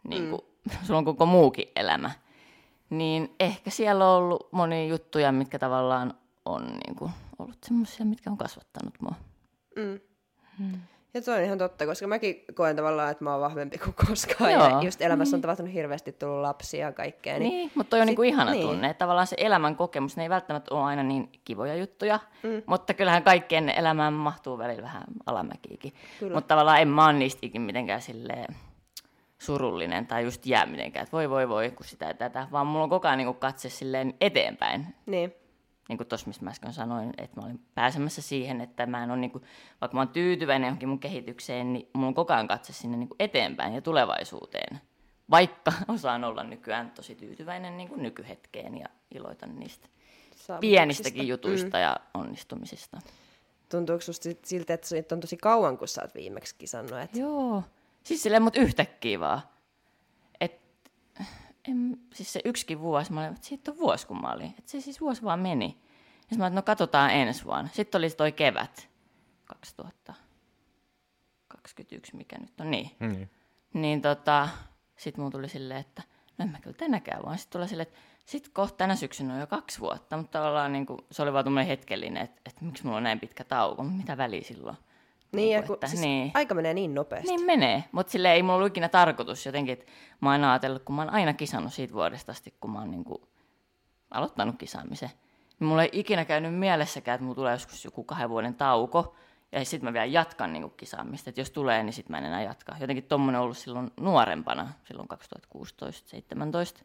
Speaker 3: Niin kuin, mm. [laughs] Sulla on koko muukin elämä. Niin ehkä siellä on ollut monia juttuja, mitkä tavallaan on niin kuin, ollut semmoisia, mitkä on kasvattanut mua. Mm.
Speaker 1: Hmm. Ja se on ihan totta, koska mäkin koen tavallaan, että mä oon vahvempi kuin koskaan. Joo. Ja just elämässä on tapahtunut hirveästi tullut lapsia ja kaikkea.
Speaker 3: Niin, niin mutta toi on sit, niinku ihana niin. tunne. Että tavallaan se elämän kokemus, ne ei välttämättä ole aina niin kivoja juttuja. Mm. Mutta kyllähän kaikkien elämään mahtuu välillä vähän alamäkiikin. Mutta tavallaan en mä oon niistä ikin mitenkään silleen surullinen tai just jää mitenkään, että voi voi voi, kun sitä ja tätä. Vaan mulla on koko ajan niin katse silleen eteenpäin.
Speaker 1: Niin
Speaker 3: niin kuin tuossa, mistä mä äsken sanoin, että mä olin pääsemässä siihen, että mä en ole, niin kuin, vaikka mä oon tyytyväinen johonkin mun kehitykseen, niin mulla on koko ajan katse sinne niin kuin eteenpäin ja tulevaisuuteen. Vaikka [laughs] osaan olla nykyään tosi tyytyväinen niin kuin nykyhetkeen ja iloitan niistä pienistäkin jutuista mm. ja onnistumisista.
Speaker 1: Tuntuuko susta siltä, että on tosi kauan, kun sä oot viimeksi kisannut? Että...
Speaker 3: Joo. Siis silleen mut yhtäkkiä vaan en, siis se yksikin vuosi, mä olin, että siitä on vuosi kun mä olin. Että se siis vuosi vaan meni. Ja sitten mä olin, no katsotaan ensi vuonna. Sitten oli toi kevät 2021, mikä nyt on niin. Mm. Niin tota, sitten mun tuli silleen, että no en mä kyllä tänäkään vaan. Sitten tuli silleen, että sitten kohta tänä syksynä on jo kaksi vuotta, mutta tavallaan niin kuin, se oli vaan hetkellinen, että, että miksi mulla on näin pitkä tauko, mitä väliä silloin.
Speaker 1: Niin, ja kun, että, siis niin. aika menee niin nopeasti.
Speaker 3: Niin menee, mutta sille ei mulla ollut ikinä tarkoitus jotenkin, että mä oon ajatellut, kun mä oon aina kisannut siitä vuodesta asti, kun mä oon niin kuin aloittanut kisaamisen. Niin mulla ei ikinä käynyt mielessäkään, että mulla tulee joskus joku kahden vuoden tauko, ja sitten mä vielä jatkan niin kuin kisaamista. Että jos tulee, niin sitten mä en enää jatka. Jotenkin tommonen ollut silloin nuorempana, silloin 2016-2017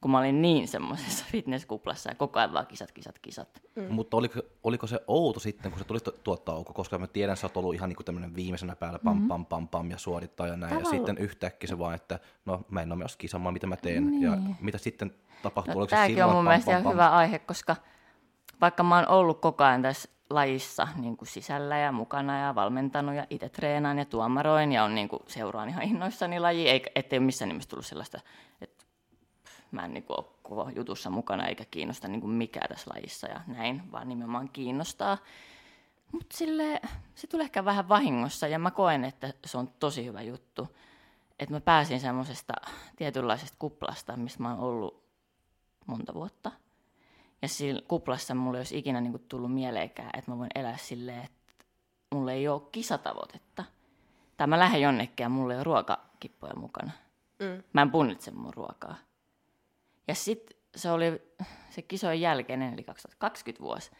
Speaker 3: kun mä olin niin semmoisessa [laughs] fitnesskuplassa ja koko ajan vaan kisat, kisat, kisat.
Speaker 2: Mm. Mutta oliko, oliko se outo sitten, kun se tuli tuo tauko, koska mä tiedän, että sä oot ollut ihan niinku tämmöinen viimeisenä päällä pam, mm-hmm. pam, pam, pam ja suorittaa ja näin. Tavalla. Ja sitten yhtäkkiä se vaan, että no mä en ole myös kisamaan, mitä mä teen. Niin. Ja mitä sitten tapahtuu? No,
Speaker 3: tämäkin on mun mielestä pam, pam, hyvä aihe, koska vaikka mä oon ollut koko ajan tässä lajissa niin kuin sisällä ja mukana ja valmentanut ja itse treenaan ja tuomaroin ja on niin kuin, seuraan ihan innoissani laji, eikä ettei ole missään nimessä tullut sellaista, että mä en niin kuin, ole koko jutussa mukana eikä kiinnosta niin kuin mikään tässä lajissa ja näin, vaan nimenomaan kiinnostaa. Mutta se tulee ehkä vähän vahingossa ja mä koen, että se on tosi hyvä juttu. Että mä pääsin semmoisesta tietynlaisesta kuplasta, missä mä oon ollut monta vuotta. Ja siinä kuplassa mulle ei olisi ikinä niin kuin, tullut mieleenkään, että mä voin elää silleen, että mulla ei ole kisatavoitetta. Tai mä lähden jonnekin ja mulla ei ole ruokakippoja mukana. Mm. Mä en punnitse mun ruokaa. Ja sitten se oli se kisojen jälkeinen, eli 2020 vuosi.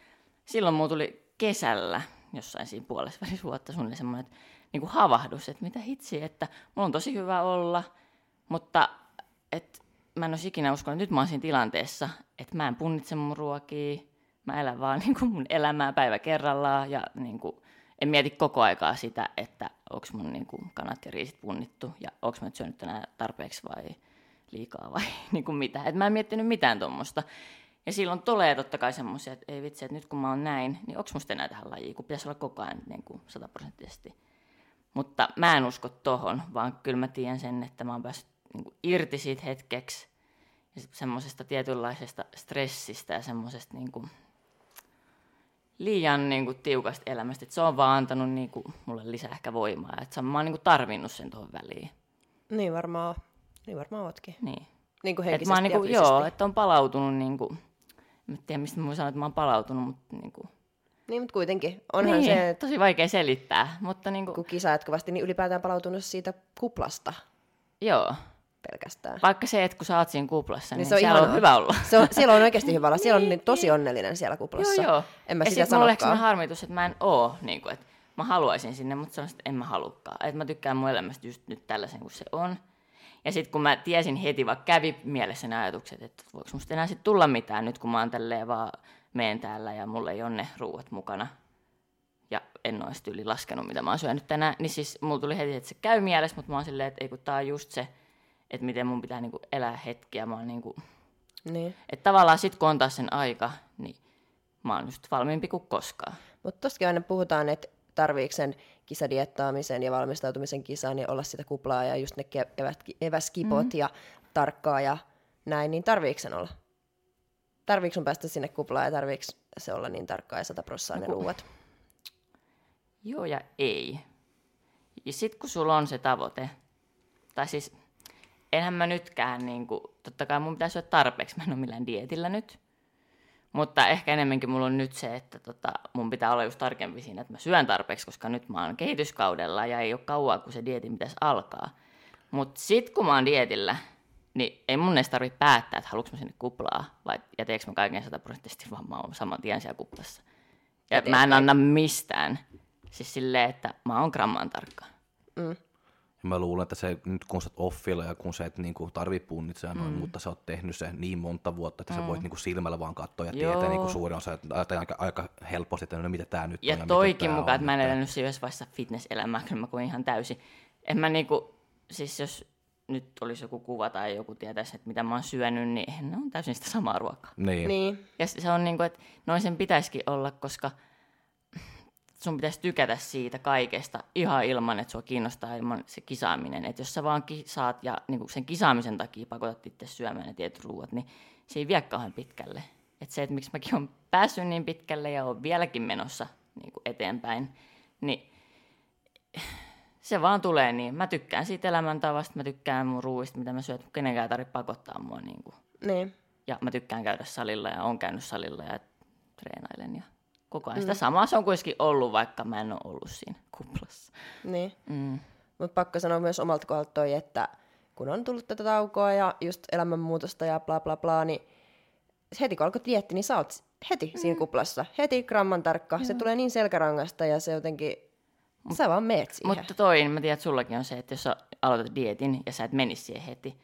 Speaker 3: Silloin mulla tuli kesällä jossain siinä puolessa välissä vuotta suunnilleen semmoinen niin kuin havahdus, että mitä hitsi, että mulla on tosi hyvä olla, mutta et, mä en olisi ikinä uskonut, että nyt mä oon siinä tilanteessa, että mä en punnitse mun ruokia, mä elän vaan [laughs] niin kuin mun elämää päivä kerrallaan ja niin kuin, en mieti koko aikaa sitä, että onko mun niin kuin, kanat ja riisit punnittu ja onko mä nyt syönyt tänään tarpeeksi vai liikaa vai [laughs] niin kuin mitä. Et mä en miettinyt mitään tuommoista. Ja silloin tulee totta kai semmoisia, että ei vitsi, että nyt kun mä oon näin, niin onko musta enää tähän lajiin, kun pitäisi olla koko ajan niin kuin sataprosenttisesti. Mutta mä en usko tohon, vaan kyllä mä tiedän sen, että mä oon päässyt niin kuin irti siitä hetkeksi ja semmoisesta tietynlaisesta stressistä ja semmoisesta niin kuin liian niin kuin, tiukasta elämästä. Et se on vaan antanut niin kuin, mulle lisää ehkä voimaa. Et mä oon niin kuin, tarvinnut sen tuohon väliin.
Speaker 1: Niin varmaan, niin varmaan ootkin.
Speaker 3: Niin.
Speaker 1: Niin kuin
Speaker 3: Et mä oon, niin kuin, joo, että on palautunut, niin kuin, en tiedä mistä mä sanoa, että mä oon palautunut, mutta niin kuin,
Speaker 1: niin, mutta kuitenkin. Onhan
Speaker 3: niin,
Speaker 1: se,
Speaker 3: tosi vaikea selittää, mutta niin kuin,
Speaker 1: kun kisa jatkuvasti, niin ylipäätään palautunut siitä kuplasta
Speaker 3: joo.
Speaker 1: pelkästään.
Speaker 3: Vaikka se, että kun sä oot siinä kuplassa, niin,
Speaker 1: Niin
Speaker 3: niin
Speaker 1: se on
Speaker 3: siellä on hyvä olla.
Speaker 1: Se on, siellä on oikeasti hyvä olla. Siellä on niin tosi onnellinen siellä kuplassa.
Speaker 3: Joo, joo.
Speaker 1: En mä
Speaker 3: ja
Speaker 1: sitä
Speaker 3: sit mulla
Speaker 1: sanokaan.
Speaker 3: sellainen harmitus, että mä en oo, niin kuin, että mä haluaisin sinne, mutta sanoisin, että en mä halukkaan. Että mä tykkään mun elämästä just nyt tällaisen kuin se on. Ja sitten kun mä tiesin heti, vaikka kävi mielessä ne ajatukset, että voiko musta enää sit tulla mitään nyt, kun mä oon tälleen vaan meen täällä ja mulla ei ole ne ruuat mukana. Ja en ole yli laskenut, mitä mä oon syönyt tänään. Niin siis mulla tuli heti, että se käy mielessä, mutta mä oon silleen, että ei kun tää on just se, että miten mun pitää niinku elää hetkiä. Mä oon niinku,
Speaker 1: Niin.
Speaker 3: että tavallaan sit kun on taas sen aika, niin mä oon just valmiimpi kuin koskaan.
Speaker 1: Mutta tostakin aina puhutaan, että tarviiko sen kisadiettaamisen ja valmistautumisen kisaan ja olla sitä kuplaa ja just ne ke- evät, eväskipot mm. ja tarkkaa ja näin, niin tarviiko sen olla? Tarviiko sun päästä sinne kuplaan ja tarviiko se olla niin tarkkaa ja sataprossaa ne
Speaker 3: No kun-
Speaker 1: ruuat?
Speaker 3: Joo ja ei. Ja sit kun sulla on se tavoite, tai siis enhän mä nytkään, niin kuin, totta kai mun pitäisi olla tarpeeksi, mä en ole millään dietillä nyt, mutta ehkä enemmänkin mulla on nyt se, että tota, mun pitää olla just tarkempi siinä, että mä syön tarpeeksi, koska nyt mä oon kehityskaudella ja ei ole kauaa, kun se dietin pitäisi alkaa. Mutta sit kun mä oon dietillä, niin ei mun edes tarvitse päättää, että haluanko mä sinne kuplaa vai ja teekö mä kaiken sataprosenttisesti, vaan mä oon saman tien siellä kuplassa. Ja,
Speaker 1: Ja teet
Speaker 3: mä en anna mistään. Siis silleen, että mä oon gramman tarkka.
Speaker 2: Ja mä luulen, että se nyt kun sä oot offilla ja kun sä et niinku tarvii punnitsemaan noin, mutta sä oot tehnyt se niin monta vuotta, että mm. sä voit niinku silmällä vaan katsoa ja
Speaker 3: Joo.
Speaker 2: tietää niinku suurin osa, tai aika, aika helposti, että no mitä tää nyt
Speaker 3: Ja
Speaker 2: on.
Speaker 3: toikin
Speaker 2: miten tää
Speaker 3: mukaan, että mä en
Speaker 2: nyt.
Speaker 3: elänyt siinä yhdessä vaiheessa fitness-elämää, kyllä mä koin ihan täysin. En mä niinku, siis jos nyt olisi joku kuva tai joku tietäisi, että mitä mä oon syönyt, niin eihän ne on täysin sitä samaa ruokaa.
Speaker 2: Niin.
Speaker 1: Niin,
Speaker 3: Ja se on niinku, että noin sen pitäisikin olla, koska sun pitäisi tykätä siitä kaikesta ihan ilman, että sua kiinnostaa ilman se kisaaminen. Että jos sä vaan kisaat ja niinku sen kisaamisen takia pakotat itse syömään ne tietyt ruuat, niin se ei vie kauhean pitkälle. Että se, että miksi mäkin olen päässyt niin pitkälle ja olen vieläkin menossa niinku eteenpäin, niin se vaan tulee niin. Mä tykkään siitä elämäntavasta, mä tykkään mun ruuista, mitä mä syön, että kenenkään ei tarvitse pakottaa mua. Niinku.
Speaker 1: niin.
Speaker 3: Ja mä tykkään käydä salilla ja on käynyt salilla ja treenailen ja koko ajan sitä samaa se on kuitenkin ollut, vaikka mä en ole ollut siinä kuplassa.
Speaker 1: niin.
Speaker 3: Mm.
Speaker 1: Mutta pakko sanoa myös omalta kohdalta toi, että kun on tullut tätä taukoa ja just elämänmuutosta ja bla bla bla, niin heti kun alkoi dietti, niin sä oot heti siinä kuplassa. Heti gramman tarkka. Se tulee niin selkärangasta ja se jotenkin, sä vaan meet siihen.
Speaker 3: Mutta toi, mä tiedän, että sullakin on se, että jos sä aloitat dietin ja sä et menisi siihen heti,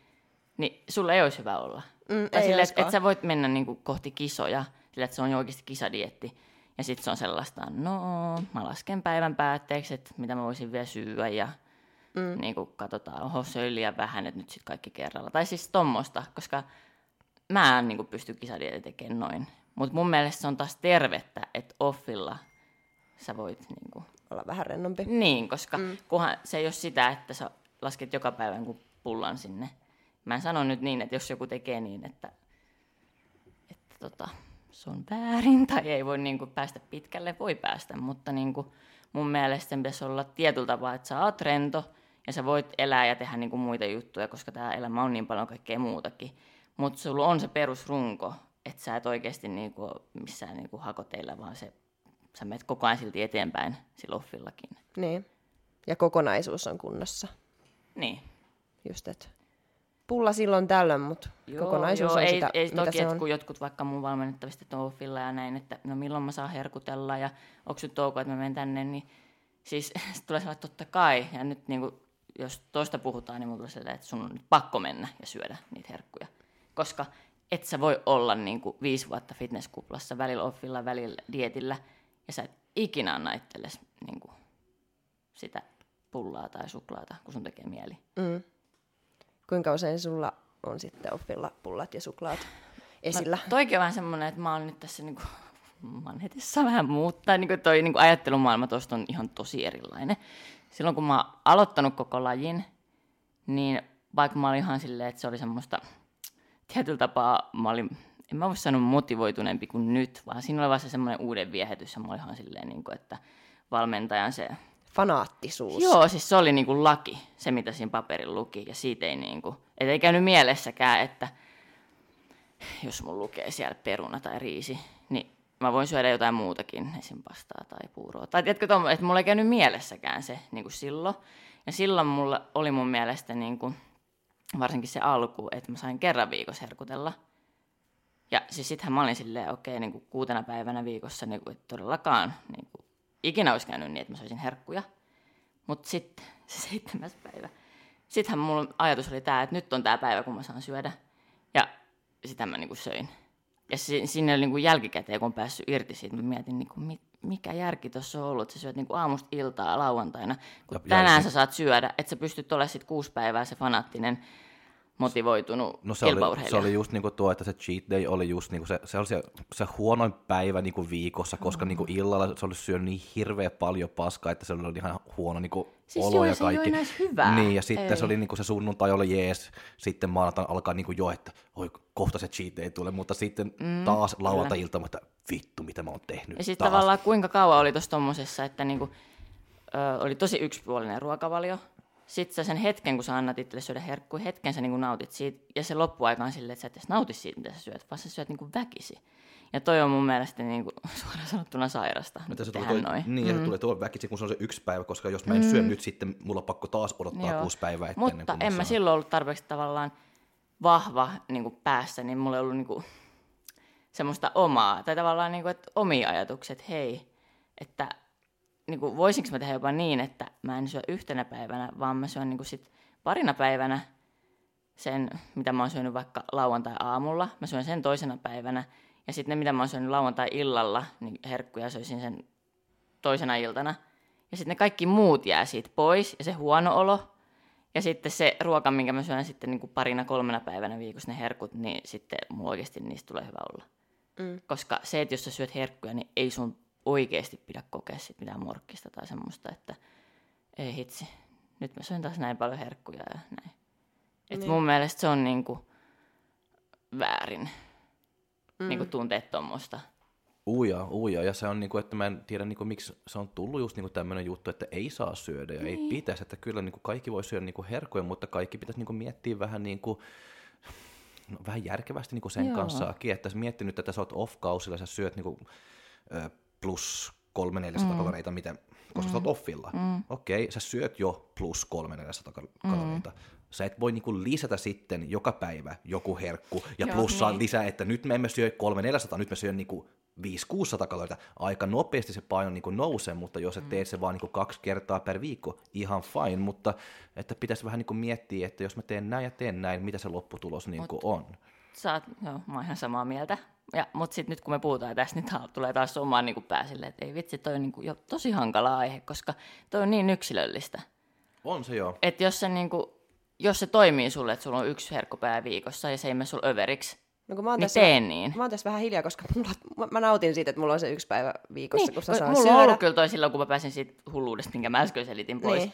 Speaker 3: niin sulla ei olisi hyvä olla.
Speaker 1: Mm,
Speaker 3: tai
Speaker 1: ei
Speaker 3: sille, että et sä voit mennä niinku kohti kisoja, sillä että se on jo oikeasti kisadietti. Ja sitten se on sellaista, no mä lasken päivän päätteeksi, että mitä mä voisin vielä syödä ja mm. niin kuin katsotaan, oho söi liian vähän, että nyt sitten kaikki kerralla. Tai siis tommosta, koska mä en niin kuin, pysty kisadietin tekemään noin. Mutta mun mielestä se on taas tervettä, että offilla sä voit niin kuin,
Speaker 1: Olla vähän rennompi.
Speaker 3: niin, koska mm. kunhan se ei ole sitä, että sä lasket joka päivän kun pullan sinne. Mä en sano nyt niin, että jos joku tekee niin, että, että tota, se on väärin tai ei voi niin kuin, päästä pitkälle, voi päästä, mutta niin kuin, mun mielestä sen pitäisi olla tietyllä tapaa, että sä oot rento ja sä voit elää ja tehdä niin kuin, muita juttuja, koska tämä elämä on niin paljon kaikkea muutakin. Mutta sulla on se perusrunko, että sä et oikeasti niin kuin, missään niin kuin, hakoteilla, vaan se, sä menet koko ajan silti eteenpäin sillä offillakin.
Speaker 1: Niin. Ja kokonaisuus on kunnossa.
Speaker 3: Niin.
Speaker 1: Just et. Pulla silloin tällöin, mutta kokonaisuus
Speaker 3: joo,
Speaker 1: on
Speaker 3: ei,
Speaker 1: sitä,
Speaker 3: ei
Speaker 1: mitä
Speaker 3: toki,
Speaker 1: se on.
Speaker 3: kun jotkut vaikka mun valmennettavista Toofilla ja näin, että no milloin mä saan herkutella ja onko nyt touko, että mä menen tänne, niin siis [laughs] tulee sellainen, että totta kai, ja nyt niin kuin, jos toista puhutaan, niin mulla tulee sellainen, että sun on nyt pakko mennä ja syödä niitä herkkuja. Koska et sä voi olla niin kuin viisi vuotta fitnesskuplassa, välillä offilla, välillä dietillä, ja sä et ikinä anna itsellesi niin kuin, sitä pullaa tai suklaata, kun sun tekee mieli.
Speaker 1: Mm. Kuinka usein sulla on sitten offilla pullat ja suklaat esillä?
Speaker 3: No, toikin on vähän semmoinen, että mä oon nyt tässä niinku [laughs] manhetissa vähän muuttaa. Niinku toi niinku ajattelumaailma tuosta on ihan tosi erilainen. Silloin kun mä oon aloittanut koko lajin, niin vaikka mä olin ihan silleen, että se oli semmoista, tietyllä tapaa mä olin, en mä voi sanoa motivoituneempi kuin nyt, vaan siinä oli vaan se semmoinen uuden viehätys, ja mä olin ihan silleen, niinku, että valmentajan se
Speaker 1: Fanaattisuus.
Speaker 3: Joo, siis se oli niinku laki, se mitä siinä paperilla luki, ja siitä ei niinku, et ei käynyt mielessäkään, että jos mun lukee siellä peruna tai riisi, niin mä voin syödä jotain muutakin, esim. pastaa tai puuroa. Tai tiedätkö, tommo, että mulla ei käynyt mielessäkään se niin kuin silloin. Ja silloin mulla oli mun mielestä niin kuin, varsinkin se alku, että mä sain kerran viikossa herkutella. Ja siis sittenhän mä olin silleen, okei, niin kuin kuutena päivänä viikossa, niin kuin, että todellakaan niin kuin, ikinä olisi käynyt niin, että mä söisin herkkuja. Mutta sitten [laughs] se seitsemäs päivä. Sittenhän mulla ajatus oli tämä, että nyt on tämä päivä, kun mä saan syödä. Ja sitä mä niinku söin. Ja si- sinne oli niinku jälkikäteen, kun on päässyt irti siitä, mä mietin, niinku, mi- mikä järki tuossa on ollut, että sä syöt niinku aamusta iltaa lauantaina, kun
Speaker 2: Ja- ja
Speaker 3: tänään
Speaker 2: se-
Speaker 3: sä saat syödä, että sä pystyt olemaan sit kuusi päivää se fanaattinen, motivoitunut
Speaker 2: No se oli, se oli just niinku tuo, että se cheat day oli just niinku se, se, oli se, se huonoin päivä niinku viikossa, koska
Speaker 3: Mm.
Speaker 2: niinku illalla se oli syönyt niin hirveän paljon paskaa, että se oli ihan huono niinku
Speaker 3: Siis
Speaker 2: olo
Speaker 3: joo,
Speaker 2: ja kaikki.
Speaker 3: edes hyvää.
Speaker 2: Niin, ja sitten
Speaker 3: Ei.
Speaker 2: se oli niinku se sunnuntai oli jees, sitten maanantaina alkaa niinku jo, että oi, kohta se cheat day tulee, mutta sitten mm, taas lauantai-ilta, että vittu, mitä mä oon tehnyt
Speaker 3: Ja sitten
Speaker 2: taas.
Speaker 3: tavallaan kuinka kauan oli tuossa tommosessa, että niinku, ö, oli tosi yksipuolinen ruokavalio. Sitten sä sen hetken, kun sä annat itselle syödä herkkuja, hetken sä niinku nautit siitä. Ja se loppuaika on silleen, että sä et edes nauti siitä, mitä sä syöt, vaan sä syöt niinku väkisi. Ja toi on mun mielestä niinku, [laughs] suoraan sanottuna sairasta.
Speaker 2: Että se tulee toi,
Speaker 3: noin.
Speaker 2: niin, mm. tulee tuo väkisin, kun se on se yksi päivä, koska jos mä en mm. syö nyt, sitten mulla on pakko taas odottaa
Speaker 3: Joo.
Speaker 2: kuusi päivää eteen,
Speaker 3: Mutta
Speaker 2: ennen kuin
Speaker 3: en mä
Speaker 2: saan.
Speaker 3: silloin ollut tarpeeksi tavallaan vahva niin kuin päässä, niin mulla ei ollut niin kuin, semmoista omaa, tai tavallaan niin kuin, että omia ajatuksia, että hei, että niin kuin, voisinko mä tehdä jopa niin, että mä en syö yhtenä päivänä, vaan mä syön niin kuin sit parina päivänä sen, mitä mä oon syönyt vaikka lauantai-aamulla, mä syön sen toisena päivänä, ja sitten ne, mitä mä oon syönyt lauantai-illalla, niin herkkuja söisin sen toisena iltana. Ja sitten ne kaikki muut jää siitä pois, ja se huono olo, ja sitten se ruoka, minkä mä syön sitten niin kuin parina kolmena päivänä viikossa, ne herkut, niin sitten mulla oikeasti niistä tulee hyvä olla.
Speaker 1: Mm.
Speaker 3: Koska se, että jos sä syöt herkkuja, niin ei sun oikeasti pidä kokea sit mitään morkkista tai semmoista, että ei hitsi, nyt mä syön taas näin paljon herkkuja ja näin. Et
Speaker 1: Niin.
Speaker 3: mun mielestä se on niinku väärin mm. niinku tunteet tuommoista.
Speaker 2: Uja, uja. Ja se on niinku, että mä en tiedä niinku, miksi se on tullut just niinku tämmöinen juttu, että ei saa syödä ja
Speaker 3: Niin.
Speaker 2: ei pitäisi. Että kyllä niinku kaikki voi syödä niinku herkkuja, mutta kaikki pitäisi niinku miettiä vähän niinku, no, vähän järkevästi niinku sen
Speaker 3: Joo.
Speaker 2: kanssa. Että sä mietti nyt, että sä oot off-kausilla, sä syöt niinku, ö, plus 300-400 mm. kaloreita, miten, koska mm. sä oot offilla. Mm. Okei, sä syöt jo plus 300-400 kal- kaloreita. Sä et voi niinku lisätä sitten joka päivä joku herkku ja
Speaker 3: Joo,
Speaker 2: plussaa
Speaker 3: niin.
Speaker 2: lisää, että nyt me emme syö 300-400, nyt me syön niinku 500-600 kaloreita. Aika nopeasti se paino niinku nousee, mutta jos et teet se vaan niinku kaksi kertaa per viikko, ihan fine, mutta että pitäisi vähän niinku miettiä, että jos mä teen näin ja teen näin, mitä se lopputulos niinku on.
Speaker 3: Sä oot, joo, mä oon ihan samaa mieltä. Ja, mutta sitten nyt kun me puhutaan tästä, niin tää tulee taas omaan niin pääsille, että ei vitsi, toi on niin jo tosi hankala aihe, koska toi on niin yksilöllistä.
Speaker 2: On se joo.
Speaker 3: Että jos se, niin kuin, jos se toimii sulle, että sulla on yksi herkkupää viikossa ja se ei mene sulle överiksi,
Speaker 1: No kun mä oon,
Speaker 3: niin
Speaker 1: tässä,
Speaker 3: teen niin.
Speaker 1: mä oon tässä vähän hiljaa, koska mulla, mä, mä nautin siitä, että mulla on se yksi päivä viikossa,
Speaker 3: Niin,
Speaker 1: kun sä saan
Speaker 3: mulla
Speaker 1: syödä.
Speaker 3: on ollut kyllä toi silloin, kun mä pääsin siitä hulluudesta, minkä mä äsken selitin pois.
Speaker 1: Niin.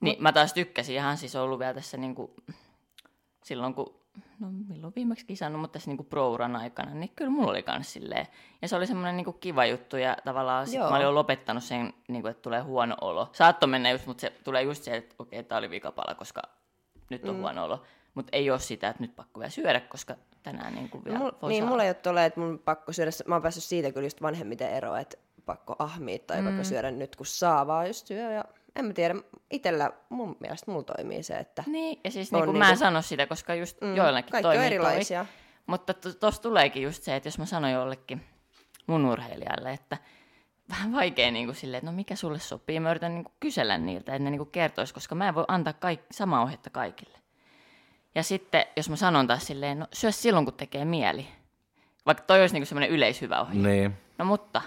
Speaker 3: Niin, niin mä taas tykkäsin ihan siis on ollut vielä tässä niinku, silloin kun, no milloin viimeksi kisannut, mutta tässä niinku pro-uran aikana, niin kyllä mulla oli kans silleen. Ja se oli semmoinen niinku kiva juttu ja tavallaan sit
Speaker 1: Joo.
Speaker 3: mä olin jo lopettanut sen, niinku, että tulee huono olo. Saattoi mennä just, mutta se tulee just se, että okei, tää oli vikapala, koska nyt on mm. huono olo. Mutta ei ole sitä, että nyt pakko vielä syödä, koska tänään niinku vielä
Speaker 1: Mul,
Speaker 3: voi
Speaker 1: niin,
Speaker 3: saada.
Speaker 1: mulla ei ole tolleen, että mun pakko syödä, mä oon päässyt siitä kyllä just vanhemmiten eroon, että pakko ahmia tai mm. vaikka syödä nyt kun saa, vaan just syö ja en mä tiedä, itellä mun mielestä mulla toimii se, että
Speaker 3: Niin, ja siis niin kuin,
Speaker 1: niinku-
Speaker 3: mä en sano sitä, koska just
Speaker 1: Mm,
Speaker 3: joillakin
Speaker 1: kaikki
Speaker 3: toimii
Speaker 1: on erilaisia.
Speaker 3: Toi. Mutta tuossa tuleekin just se, että jos mä sanon jollekin mun urheilijalle, että vähän vaikea niin kuin silleen, että no mikä sulle sopii, mä yritän niin kuin kysellä niiltä, että ne niin kuin kertois, koska mä en voi antaa kaik- samaa ohjetta kaikille. Ja sitten, jos mä sanon taas silleen, no syö silloin, kun tekee mieli. Vaikka toi olisi niin semmoinen yleishyvä ohje.
Speaker 2: Niin,
Speaker 3: No mutta,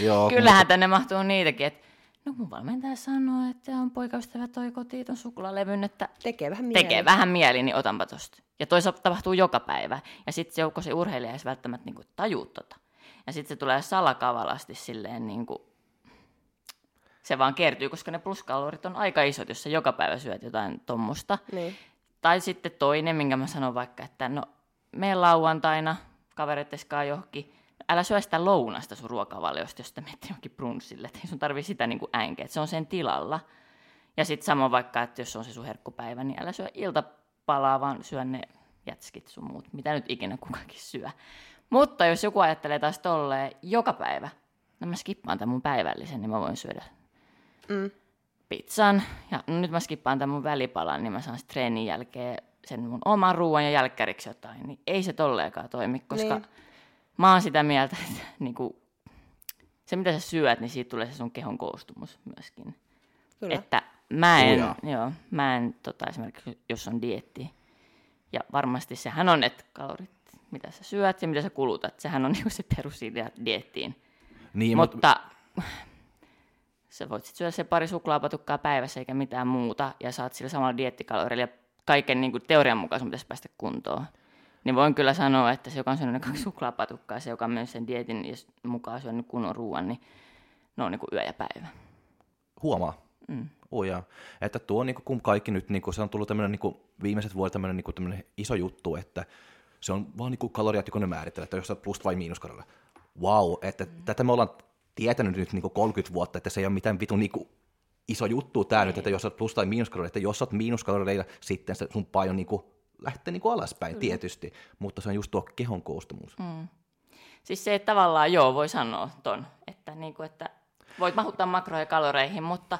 Speaker 2: joo. [laughs]
Speaker 3: kyllähän tänne mahtuu niitäkin, että no mun valmentaja sanoo, että on poikaystävä toi kotiin ton suklaalevyn, että
Speaker 1: Tekee vähän mieli.
Speaker 3: tekee vähän mieli, niin otanpa tosta. Ja toisaalta tapahtuu joka päivä. Ja sitten se, kun se urheilija ei välttämättä niin tajuu tota. Ja sitten se tulee salakavalasti silleen niin kuin, se vaan kertyy, koska ne pluskalorit on aika isot, jos sä joka päivä syöt jotain tommusta.
Speaker 1: Niin.
Speaker 3: Tai sitten toinen, minkä mä sanon vaikka, että no mene lauantaina kavereiteskaan johonkin, älä syö sitä lounasta sun ruokavaliosta, jos te menette johonkin brunssille, että ei sun tarvii sitä niin äänkeä, että se on sen tilalla. Ja sitten samoin vaikka, että jos on se sun herkkupäivä, niin älä syö iltapalaa, vaan syö ne jätskit sun muut, mitä nyt ikinä kukakin syö. Mutta jos joku ajattelee taas tolleen joka päivä, no mä skippaan tämän mun päivällisen, niin mä voin syödä
Speaker 1: Mm.
Speaker 3: pizzan. Ja no nyt mä skippaan tämän mun välipalan, niin mä saan sitten treenin jälkeen sen mun oman ruoan ja jälkkäriksi jotain. Niin ei se tolleenkaan toimi, koska
Speaker 1: Niin.
Speaker 3: Mä oon sitä mieltä, että niinku, se mitä sä syöt, niin siitä tulee se sun kehon koostumus myöskin.
Speaker 1: Kyllä.
Speaker 3: Että mä en,
Speaker 2: Ujaa.
Speaker 3: joo, mä en tota, esimerkiksi, jos on dietti, ja varmasti sehän on, että kalorit, mitä sä syöt ja mitä sä kulutat, sehän on [laughs] niinku se perusidea dieettiin.
Speaker 2: Niin, mutta
Speaker 3: Mutta [sighs] sä voit sit syödä se pari suklaapatukkaa päivässä eikä mitään muuta, ja saat sillä samalla diettikalorilla ja kaiken niin kuin teorian mukaan sun pitäisi päästä kuntoon. Niin voin kyllä sanoa, että se, joka on syönyt kaksi suklaapatukkaa, se, joka on myös sen dietin ja mukaan syönyt kunnon ruoan, niin ne on niin kuin yö ja päivä.
Speaker 2: huomaa.
Speaker 3: Mm.
Speaker 2: Ujaa. Että tuo on niinku, kun kaikki nyt, niinku, se on tullut tämmöinen niinku, viimeiset vuodet tämmöinen niinku, tämmönen iso juttu, että se on vaan niinku kaloriat, kun ne määrittelee, että jos oot plus vai miinuskalorilla. Wow, että mm. tätä me ollaan tietänyt nyt niinku 30 vuotta, että se ei ole mitään vitun niinku iso juttu tämä nyt, että jos oot plus tai miinuskalorilla, että jos oot miinuskaloreilla, sitten se sun paino niinku lähtee niinku alaspäin Kyllä. tietysti, mutta se on just tuo kehon koostumus. Mm.
Speaker 3: Siis se, että tavallaan joo, voi sanoa ton, että, niin kuin, että voit mahuttaa makroja kaloreihin, mutta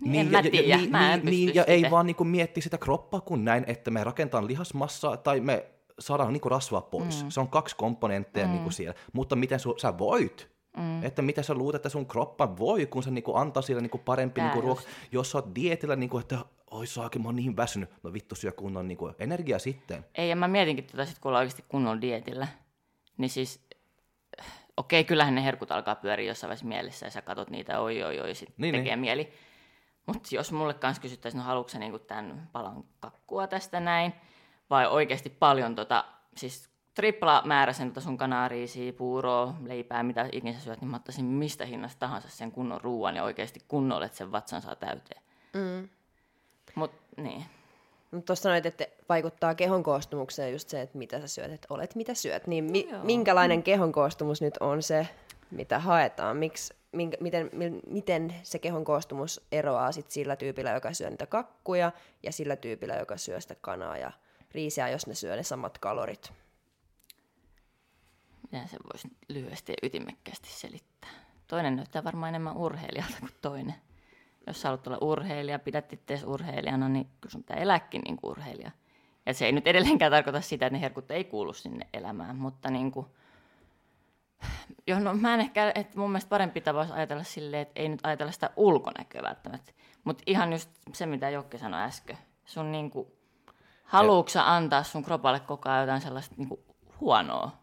Speaker 3: niin, en mä
Speaker 2: ja,
Speaker 3: tiedä,
Speaker 2: ja, niin,
Speaker 3: mä en
Speaker 2: niin, niin, ja ei vaan niinku miettiä sitä kroppaa kuin näin, että me rakentaan lihasmassaa tai me saadaan niinku rasvaa pois. Mm. Se on kaksi komponentteja mm. niinku siellä. Mutta miten su, sä voit? Mm. Että miten sä luulet, että sun kroppa voi, kun se niinku antaa sille niinku parempi
Speaker 3: Tää
Speaker 2: niinku ruoka. Jos sä oot dietillä, niinku, että oi saakin, mä oon niin väsynyt. No vittu syö kunnon niinku energia sitten.
Speaker 3: Ei, ja mä mietinkin tätä sit, kun ollaan oikeasti kunnolla dietillä. Niin siis, okei, kyllähän ne herkut alkaa pyöriä jossain vaiheessa mielessä, ja sä katot niitä, oi, oi, oi, sit
Speaker 2: Niin,
Speaker 3: niin, tekee
Speaker 2: niin.
Speaker 3: mieli. Mutta jos mulle kanssa kysyttäisiin, no haluatko sä niinku tämän palan kakkua tästä näin, vai oikeasti paljon tota, siis tripla määräisen tota sun kanariisia, puuroa, leipää, mitä ikinä sä syöt, niin mä ottaisin mistä hinnasta tahansa sen kunnon ruoan ja oikeasti kunnolla, että sen vatsan saa täyteen.
Speaker 1: Mm.
Speaker 3: Mut niin.
Speaker 1: Mutta tuossa sanoit, että vaikuttaa kehon koostumukseen just se, että mitä sä syöt, että olet mitä syöt. Niin mi-
Speaker 3: Joo.
Speaker 1: minkälainen kehon koostumus nyt on se, mitä haetaan? Miks, minkä, miten, mi- miten se kehon koostumus eroaa sit sillä tyypillä, joka syö niitä kakkuja, ja sillä tyypillä, joka syö sitä kanaa ja riisiä, jos ne syö ne samat kalorit?
Speaker 3: Miten se voisi lyhyesti ja ytimekkäästi selittää? Toinen näyttää varmaan enemmän urheilijalta kuin toinen. Jos sä haluat olla urheilija, pidät itseäsi urheilijana, niin kyllä sun pitää elääkin niin kuin urheilija. Ja se ei nyt edelleenkään tarkoita sitä, että ne herkut ei kuulu sinne elämään, mutta niin kuin, joo, no, mä en ehkä, että mun mielestä parempi tapa olisi ajatella silleen, että ei nyt ajatella sitä ulkonäköä välttämättä. Mutta ihan just se, mitä Jokke sanoi äsken. Sun niin kuin, haluatko sä antaa sun kropalle koko ajan jotain sellaista niin kuin, huonoa?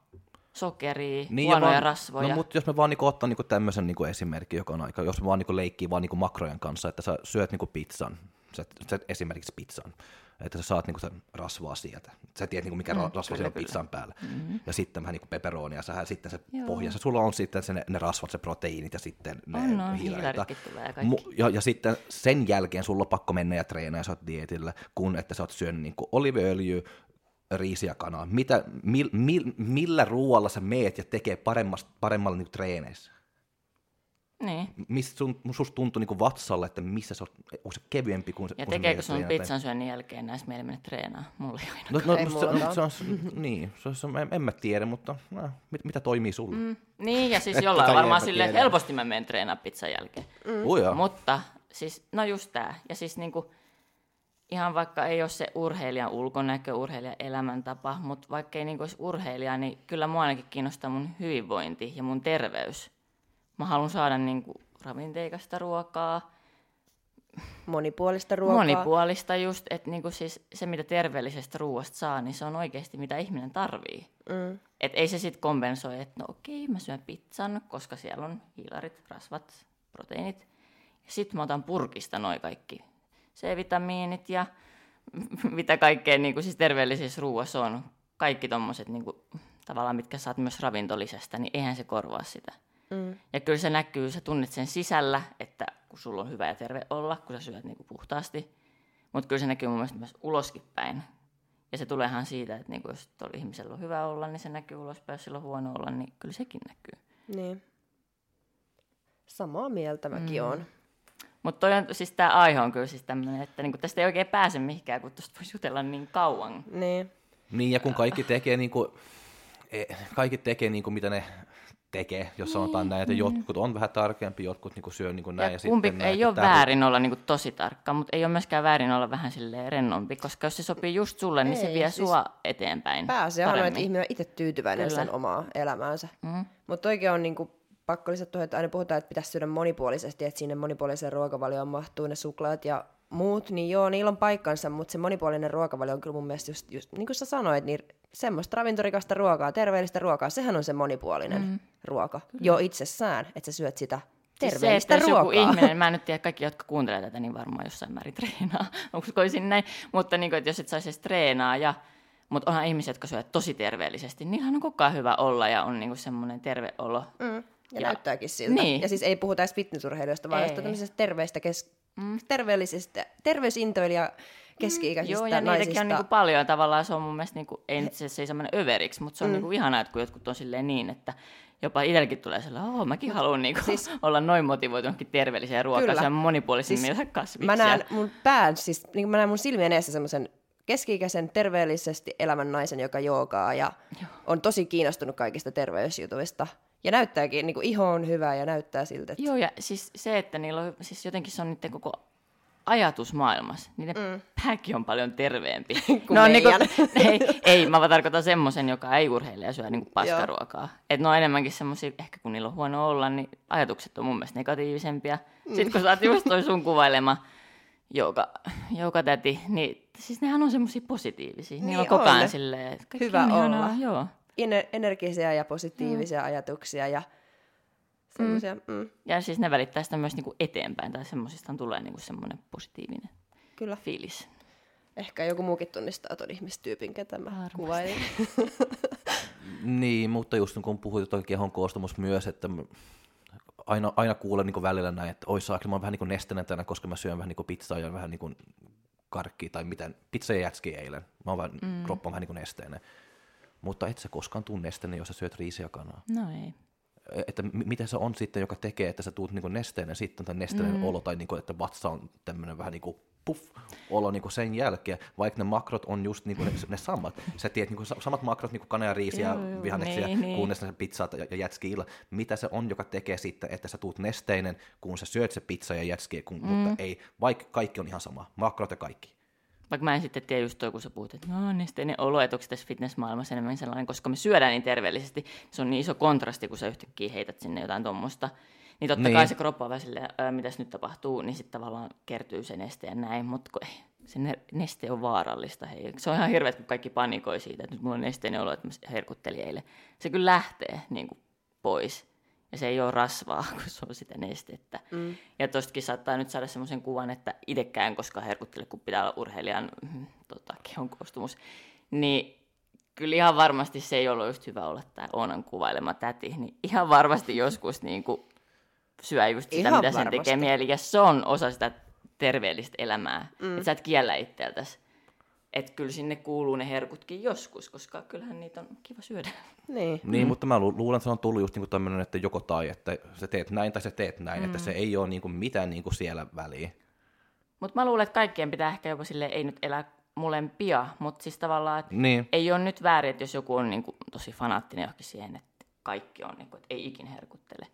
Speaker 3: Sokeria, niin,
Speaker 2: ja
Speaker 3: huonoja
Speaker 2: vaan,
Speaker 3: rasvoja.
Speaker 2: No, mutta jos me vaan niinku ottaa niinku tämmöisen niinku esimerkin, joka on aika, jos me vaan niinku leikkii vaan niinku makrojen kanssa, että sä syöt niinku pizzan, sä, sä esimerkiksi pizzan, että sä saat niinku sen rasvaa sieltä. Sä tiedät, niinku, mikä mm, rasva siellä on pizzan päällä. Mm-hmm. Ja sitten vähän niinku peperonia, sä sitten se
Speaker 3: Joo.
Speaker 2: pohjassa. Sulla on sitten se, ne, ne rasvat, se proteiinit ja sitten ne
Speaker 3: On,
Speaker 2: hiilareita.
Speaker 3: hiilaritkin tulee ja kaikki.
Speaker 2: Mu- ja, ja sitten sen jälkeen sulla on pakko mennä ja treenaa, ja sä oot dietillä, kun että sä oot syönyt niinku oliviöljyä, riisiä kanaa. Mitä, mil, mil, millä ruoalla sä meet ja tekee paremmasta, paremmalla niinku treeneissä?
Speaker 3: Niin.
Speaker 2: Mistä sun, susta tuntuu niin vatsalle, että missä se on, onko se kevyempi kuin se
Speaker 3: Ja tekeekö sun pizzan syönnin jälkeen näistä meillä mennä treenaa? Mulla ei aina.
Speaker 2: No, no,
Speaker 1: Ei
Speaker 2: no, se,
Speaker 1: mullakaan.
Speaker 2: se, on, niin, se, se, en, en mä tiedä, mutta no, mit, mitä toimii sulle? Mm.
Speaker 3: Niin, ja siis [laughs] jollain varmaan sille helposti mä menen treenaa pizzan jälkeen.
Speaker 2: Mm. Uja.
Speaker 3: Mutta siis, no just tää. Ja siis niinku, ihan vaikka ei ole se urheilijan ulkonäkö, urheilijan elämäntapa, mutta vaikka ei niinku olisi urheilija, niin kyllä mua ainakin kiinnostaa mun hyvinvointi ja mun terveys. Mä haluan saada niinku ravinteikasta ruokaa,
Speaker 1: Monipuolista ruokaa.
Speaker 3: monipuolista just, että niinku siis se mitä terveellisestä ruoasta saa, niin se on oikeasti mitä ihminen tarvii.
Speaker 1: Mm.
Speaker 3: Et ei se sitten kompensoi, että no okei, mä syön pizzan, koska siellä on hiilarit, rasvat, proteiinit. Ja sitten mä otan purkista noin kaikki C-vitamiinit ja [laughs] mitä kaikkea niin kuin siis terveellisissä ruuassa on. Kaikki tommoset niin kuin, tavallaan, mitkä saat myös ravintolisestä, niin eihän se korvaa sitä.
Speaker 1: Mm.
Speaker 3: Ja kyllä se näkyy, sä tunnet sen sisällä, että kun sulla on hyvä ja terve olla, kun sä syöt niin kuin puhtaasti. Mutta kyllä se näkyy mun mielestä myös uloskin päin. Ja se tuleehan siitä, että niin kuin jos tuolla ihmisellä on hyvä olla, niin se näkyy ulospäin. Jos sillä on huono olla, niin kyllä sekin näkyy.
Speaker 1: Niin. Samaa mieltä mäkin mm. on.
Speaker 3: Mutta toi on, siis tämä aihe on kyllä siis tämmöinen, että niinku tästä ei oikein pääse mihinkään, kun tuosta voisi jutella niin kauan.
Speaker 1: Niin.
Speaker 2: Niin, ja kun kaikki tekee, niin kuin, kaikki tekee niin kuin, mitä ne tekee, jos sanotaan näin, että jotkut on vähän tarkempi, jotkut niin kuin, syö niin kuin näin.
Speaker 3: ja
Speaker 2: Ja,
Speaker 3: kumpi
Speaker 2: sitten näin,
Speaker 3: ei
Speaker 2: että
Speaker 3: ole
Speaker 2: tää-
Speaker 3: väärin olla niinku tosi tarkka, mutta ei ole myöskään väärin olla vähän silleen rennompi, koska jos se sopii just sulle, niin se
Speaker 1: Ei,
Speaker 3: vie
Speaker 1: siis
Speaker 3: sua eteenpäin
Speaker 1: Pääasia on, että ihminen on itse tyytyväinen
Speaker 3: Kyllä.
Speaker 1: sen omaa elämäänsä.
Speaker 3: Mm.
Speaker 1: Mutta oikein on niinku pakko lisätä tuohon, että aina puhutaan, että pitäisi syödä monipuolisesti, että sinne monipuoliseen ruokavalioon mahtuu ne suklaat ja muut, niin joo, niillä on paikkansa, mutta se monipuolinen ruokavalio on kyllä mun mielestä just, just niin kuin sä sanoit, niin semmoista ravintorikasta ruokaa, terveellistä ruokaa, sehän on se monipuolinen mm. ruoka. Jo itsessään, että sä syöt sitä
Speaker 3: Siis se,
Speaker 1: terveellistä
Speaker 3: että jos
Speaker 1: ruokaa.
Speaker 3: joku ihminen, [laughs] mä en nyt tiedä, kaikki, jotka kuuntelee tätä, niin varmaan jossain määrin treenaa, [laughs] uskoisin näin, mutta niin kuin, että jos et saisi edes treenaa, ja, mutta onhan ihmisiä, jotka syövät tosi terveellisesti, niillähän on koko ajan hyvä olla ja on niin kuin semmoinen terve olo.
Speaker 1: Mm. Ja,
Speaker 3: Ja-
Speaker 1: näyttääkin siltä.
Speaker 3: Niin.
Speaker 1: Ja siis ei puhuta edes fitnessurheilijoista, vaan jostain tämmöisestä terveistä, kes- mm. terveellisistä, terveysintoilija keski-ikäisistä
Speaker 3: Joo, ja
Speaker 1: naisista.
Speaker 3: niitäkin on niin kuin paljon. Tavallaan se on mun mielestä, niin kuin, ei nyt se, ei semmoinen överiksi, mutta se on mm. niin kuin ihanaa, että kun jotkut on silleen niin, että jopa itselläkin tulee sellainen, oh, mäkin haluan niin kuin, siis, [laughs] olla noin motivoitunutkin terveellisiä ruokaa, se on monipuolisemmin
Speaker 1: Siis
Speaker 3: siis, kasviksia.
Speaker 1: Mä näen mun pään, siis niin mä näen mun silmien edessä semmoisen keski-ikäisen terveellisesti elämän naisen, joka joogaa ja Joo. on tosi kiinnostunut kaikista terveysjutuista. Ja näyttääkin, niin kuin iho on hyvä ja näyttää siltä, että
Speaker 3: Joo, ja siis se, että niillä on, siis jotenkin se on niiden koko ajatus maailmassa. Niiden mm. pääkin on paljon terveempi. [laughs]
Speaker 1: Kuin
Speaker 3: on niinku,
Speaker 1: meidän. [laughs]
Speaker 3: ei, ei, mä vaan tarkoitan semmoisen, joka ei urheile ja syö niinku paskaruokaa. Että ne on enemmänkin semmoisia, ehkä kun niillä on huono olla, niin ajatukset on mun mielestä negatiivisempia. Mm. Sitten kun sä oot just toi sun kuvailema joka, joka täti, niin siis nehän on semmoisia positiivisia. Niin niillä on
Speaker 1: Niin
Speaker 3: koko
Speaker 1: on.
Speaker 3: ajan silleen, että
Speaker 1: Hyvä
Speaker 3: on ihanaa.
Speaker 1: olla.
Speaker 3: Joo.
Speaker 1: ener- energisiä ja positiivisia mm. ajatuksia ja semmoisia. Mm. Mm,
Speaker 3: Ja siis ne välittää sitä myös niinku eteenpäin, tai semmoisista tulee niinku semmoinen positiivinen
Speaker 1: kyllä.
Speaker 3: fiilis.
Speaker 1: Ehkä joku muukin tunnistaa tuon ihmistyypin, ketä mä
Speaker 3: Varmasti.
Speaker 1: kuvailin. [laughs]
Speaker 2: Niin, mutta just kun puhuit tuon kehon koostumus myös, että aina, aina kuulen niin välillä näin, että oi saakka, mä oon vähän niin nestenen tänään, koska mä syön vähän niin pizzaa ja vähän niin karkkia tai mitä, pizza ja jätski eilen. Mä oon vähän, mm. kroppa on vähän niin nesteinen. Mutta et sä koskaan tuu nesteinen, jos sä syöt riisiä kanaa.
Speaker 3: No ei.
Speaker 2: Että m- mitä se on sitten, joka tekee, että sä tuut niin nesteinen sitten, tai nesteinen mm. olo, tai niin kuin, että vatsa on tämmöinen vähän niin kuin puff, olo niin kuin sen jälkeen, vaikka ne makrot on just niin kuin ne, ne samat. Sä tiedät niin kuin samat makrot, niin kuin kana ja riisi ja vihanneksia,
Speaker 3: niin, niin.
Speaker 2: kunnes ne pizzat ja, ja jätski illa. Mitä se on, joka tekee sitten, että sä tuut nesteinen, kun sä syöt se pizza ja jätski, kun, mm. mutta ei, vaikka kaikki on ihan sama, makrot ja kaikki.
Speaker 3: Vaikka mä en sitten tiedä just toi, kun sä puhut, että no nesteinen olo, että onko tässä fitnessmaailmassa enemmän sellainen, koska me syödään niin terveellisesti, se on niin iso kontrasti, kun sä yhtäkkiä heität sinne jotain tuommoista. Niin totta
Speaker 2: Niin.
Speaker 3: niin. kai se kroppa on vähän silleen, "Ää, mitäs nyt tapahtuu, niin sitten tavallaan kertyy se neste ja näin, mutta kun ei, se ne- neste on vaarallista. Hei. Se on ihan hirveet, kun kaikki panikoi siitä, että nyt mulla on nesteinen olo, että mä herkuttelin eilen. Se kyllä lähtee niin kuin, pois. Ja se ei ole rasvaa, [laughs] kun se on sitä nestettä. Mm. Ja tostakin saattaa nyt saada semmoisen kuvan, että itsekään, koska herkuttele, kun pitää olla urheilijan mm, tota, kehon koostumus, niin kyllä ihan varmasti se ei ollut just hyvä olla tämä Oonan kuvailema täti, niin ihan varmasti joskus niin kuin syö just sitä,
Speaker 1: Ihan
Speaker 3: mitä sen tekee
Speaker 1: varmasti.
Speaker 3: mieli, ja se on osa sitä terveellistä elämää, mm. että sä et kiellä itseltäsi. että kyllä sinne kuuluu ne herkutkin joskus, koska kyllähän niitä on kiva syödä.
Speaker 1: Niin.
Speaker 2: Niin, mm. mutta mä lu- luulen, että se on tullut just niinku tämmöinen, että joko tai, että sä teet näin tai sä teet näin, mm. että se ei ole niinku mitään niinku siellä väliä.
Speaker 3: Mutta mä luulen, että kaikkien pitää ehkä jopa sille ei nyt elää molempia, mutta siis tavallaan, että
Speaker 2: Niin.
Speaker 3: ei ole nyt väärin, että jos joku on niin kuin, tosi fanaattinen johonkin siihen, että kaikki on, niin kuin, että ei ikinä herkuttele.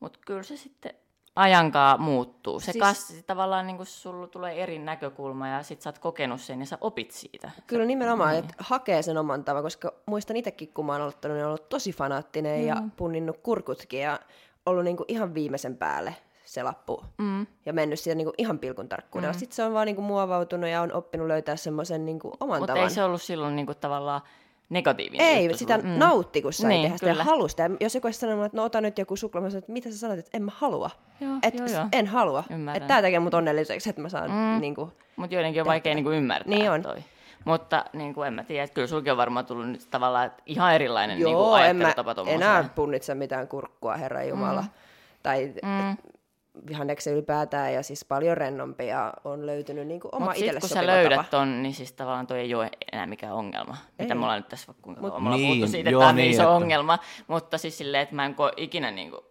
Speaker 3: Mutta kyllä se sitten ajankaa muuttuu. Se
Speaker 1: Siis-
Speaker 3: kassi tavallaan niin kuin sulla tulee eri näkökulma ja sit sä oot kokenut sen ja sä opit siitä.
Speaker 1: Kyllä nimenomaan, että hakee sen oman tavan, koska muistan itsekin, kun mä oon aloittanut, niin ollut tosi fanaattinen ja punninnut kurkutkin ja ollut niinku ihan viimeisen päälle se lappu mm. ja mennyt siihen niinku ihan pilkun tarkkuudella. Mm. Sitten se on vaan niinku muovautunut ja on oppinut löytää semmoisen niinku oman
Speaker 3: Mutta
Speaker 1: tavan.
Speaker 3: ei se ollut silloin niin kuin, tavallaan negatiivinen
Speaker 1: Ei,
Speaker 3: juttu
Speaker 1: sitä
Speaker 3: sulle.
Speaker 1: mm. nautti, kun sai
Speaker 3: Niin,
Speaker 1: tehdä sitä ja halusi sitä. Jos joku olisi sanonut, että no ota nyt joku suklaa, mä sanoin, että mitä sä sanoit, että en mä halua.
Speaker 3: Joo,
Speaker 1: Et
Speaker 3: joo, joo.
Speaker 1: en halua.
Speaker 3: Ymmärrän.
Speaker 1: Että tää tekee mut onnelliseksi, että mä saan mm. niinku...
Speaker 3: Mutta joidenkin on vaikea niinku ymmärtää
Speaker 1: Niin on.
Speaker 3: toi. Mutta niin kuin en mä tiedä, että kyllä sulki on varmaan tullut nyt tavallaan ihan erilainen niin
Speaker 1: Joo, en mä enää punnitse mitään kurkkua, Herra Jumala. Mm. Tai mm. Vihanneksen ylipäätään ja siis paljon rennompi ja on löytynyt niinku oma
Speaker 3: Mutta sitten
Speaker 1: itselle
Speaker 3: kun sä löydät
Speaker 1: tapa.
Speaker 3: ton, niin siis tavallaan toi ei ole enää mikään ongelma. Ei. Mitä me ollaan nyt tässä vaikka kuinka
Speaker 1: Mut-
Speaker 3: me
Speaker 2: Niin,
Speaker 3: puhuttu siitä,
Speaker 2: joo,
Speaker 3: että tämä on
Speaker 2: niin,
Speaker 3: iso
Speaker 2: että-
Speaker 3: ongelma. Mutta siis silleen, että mä en koe ikinä niinku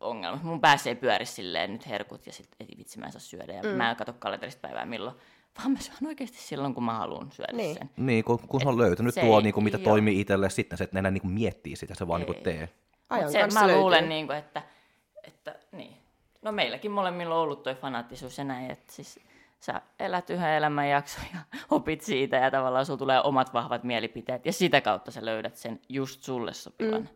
Speaker 3: ongelma. Mun päässä ei pyöri silleen nyt herkut ja sitten ei vitsi mä en saa syödä. Ja mm. mä en katso kalenterista päivää milloin. Vaan mä syön oikeasti silloin, kun mä haluan syödä
Speaker 1: Niin.
Speaker 3: sen.
Speaker 2: Niin, kun, kun on löytänyt tuo,
Speaker 3: ei-
Speaker 2: niinku, mitä
Speaker 3: joo.
Speaker 2: toimii itselle, sitten se, että ne enää niinku miettii sitä, se vaan niinku
Speaker 3: Ei.
Speaker 2: tee.
Speaker 1: Ajan
Speaker 3: Mut se,
Speaker 1: kanssa
Speaker 3: mä
Speaker 1: löytyy.
Speaker 3: luulen, niin kuin, että, että niin. No meilläkin molemmilla on ollut toi fanaattisuus ja näin, että siis sä elät yhden elämän jakson ja [laughs] opit siitä ja tavallaan sulla tulee omat vahvat mielipiteet ja sitä kautta sä löydät sen just sulle sopivan. Mm.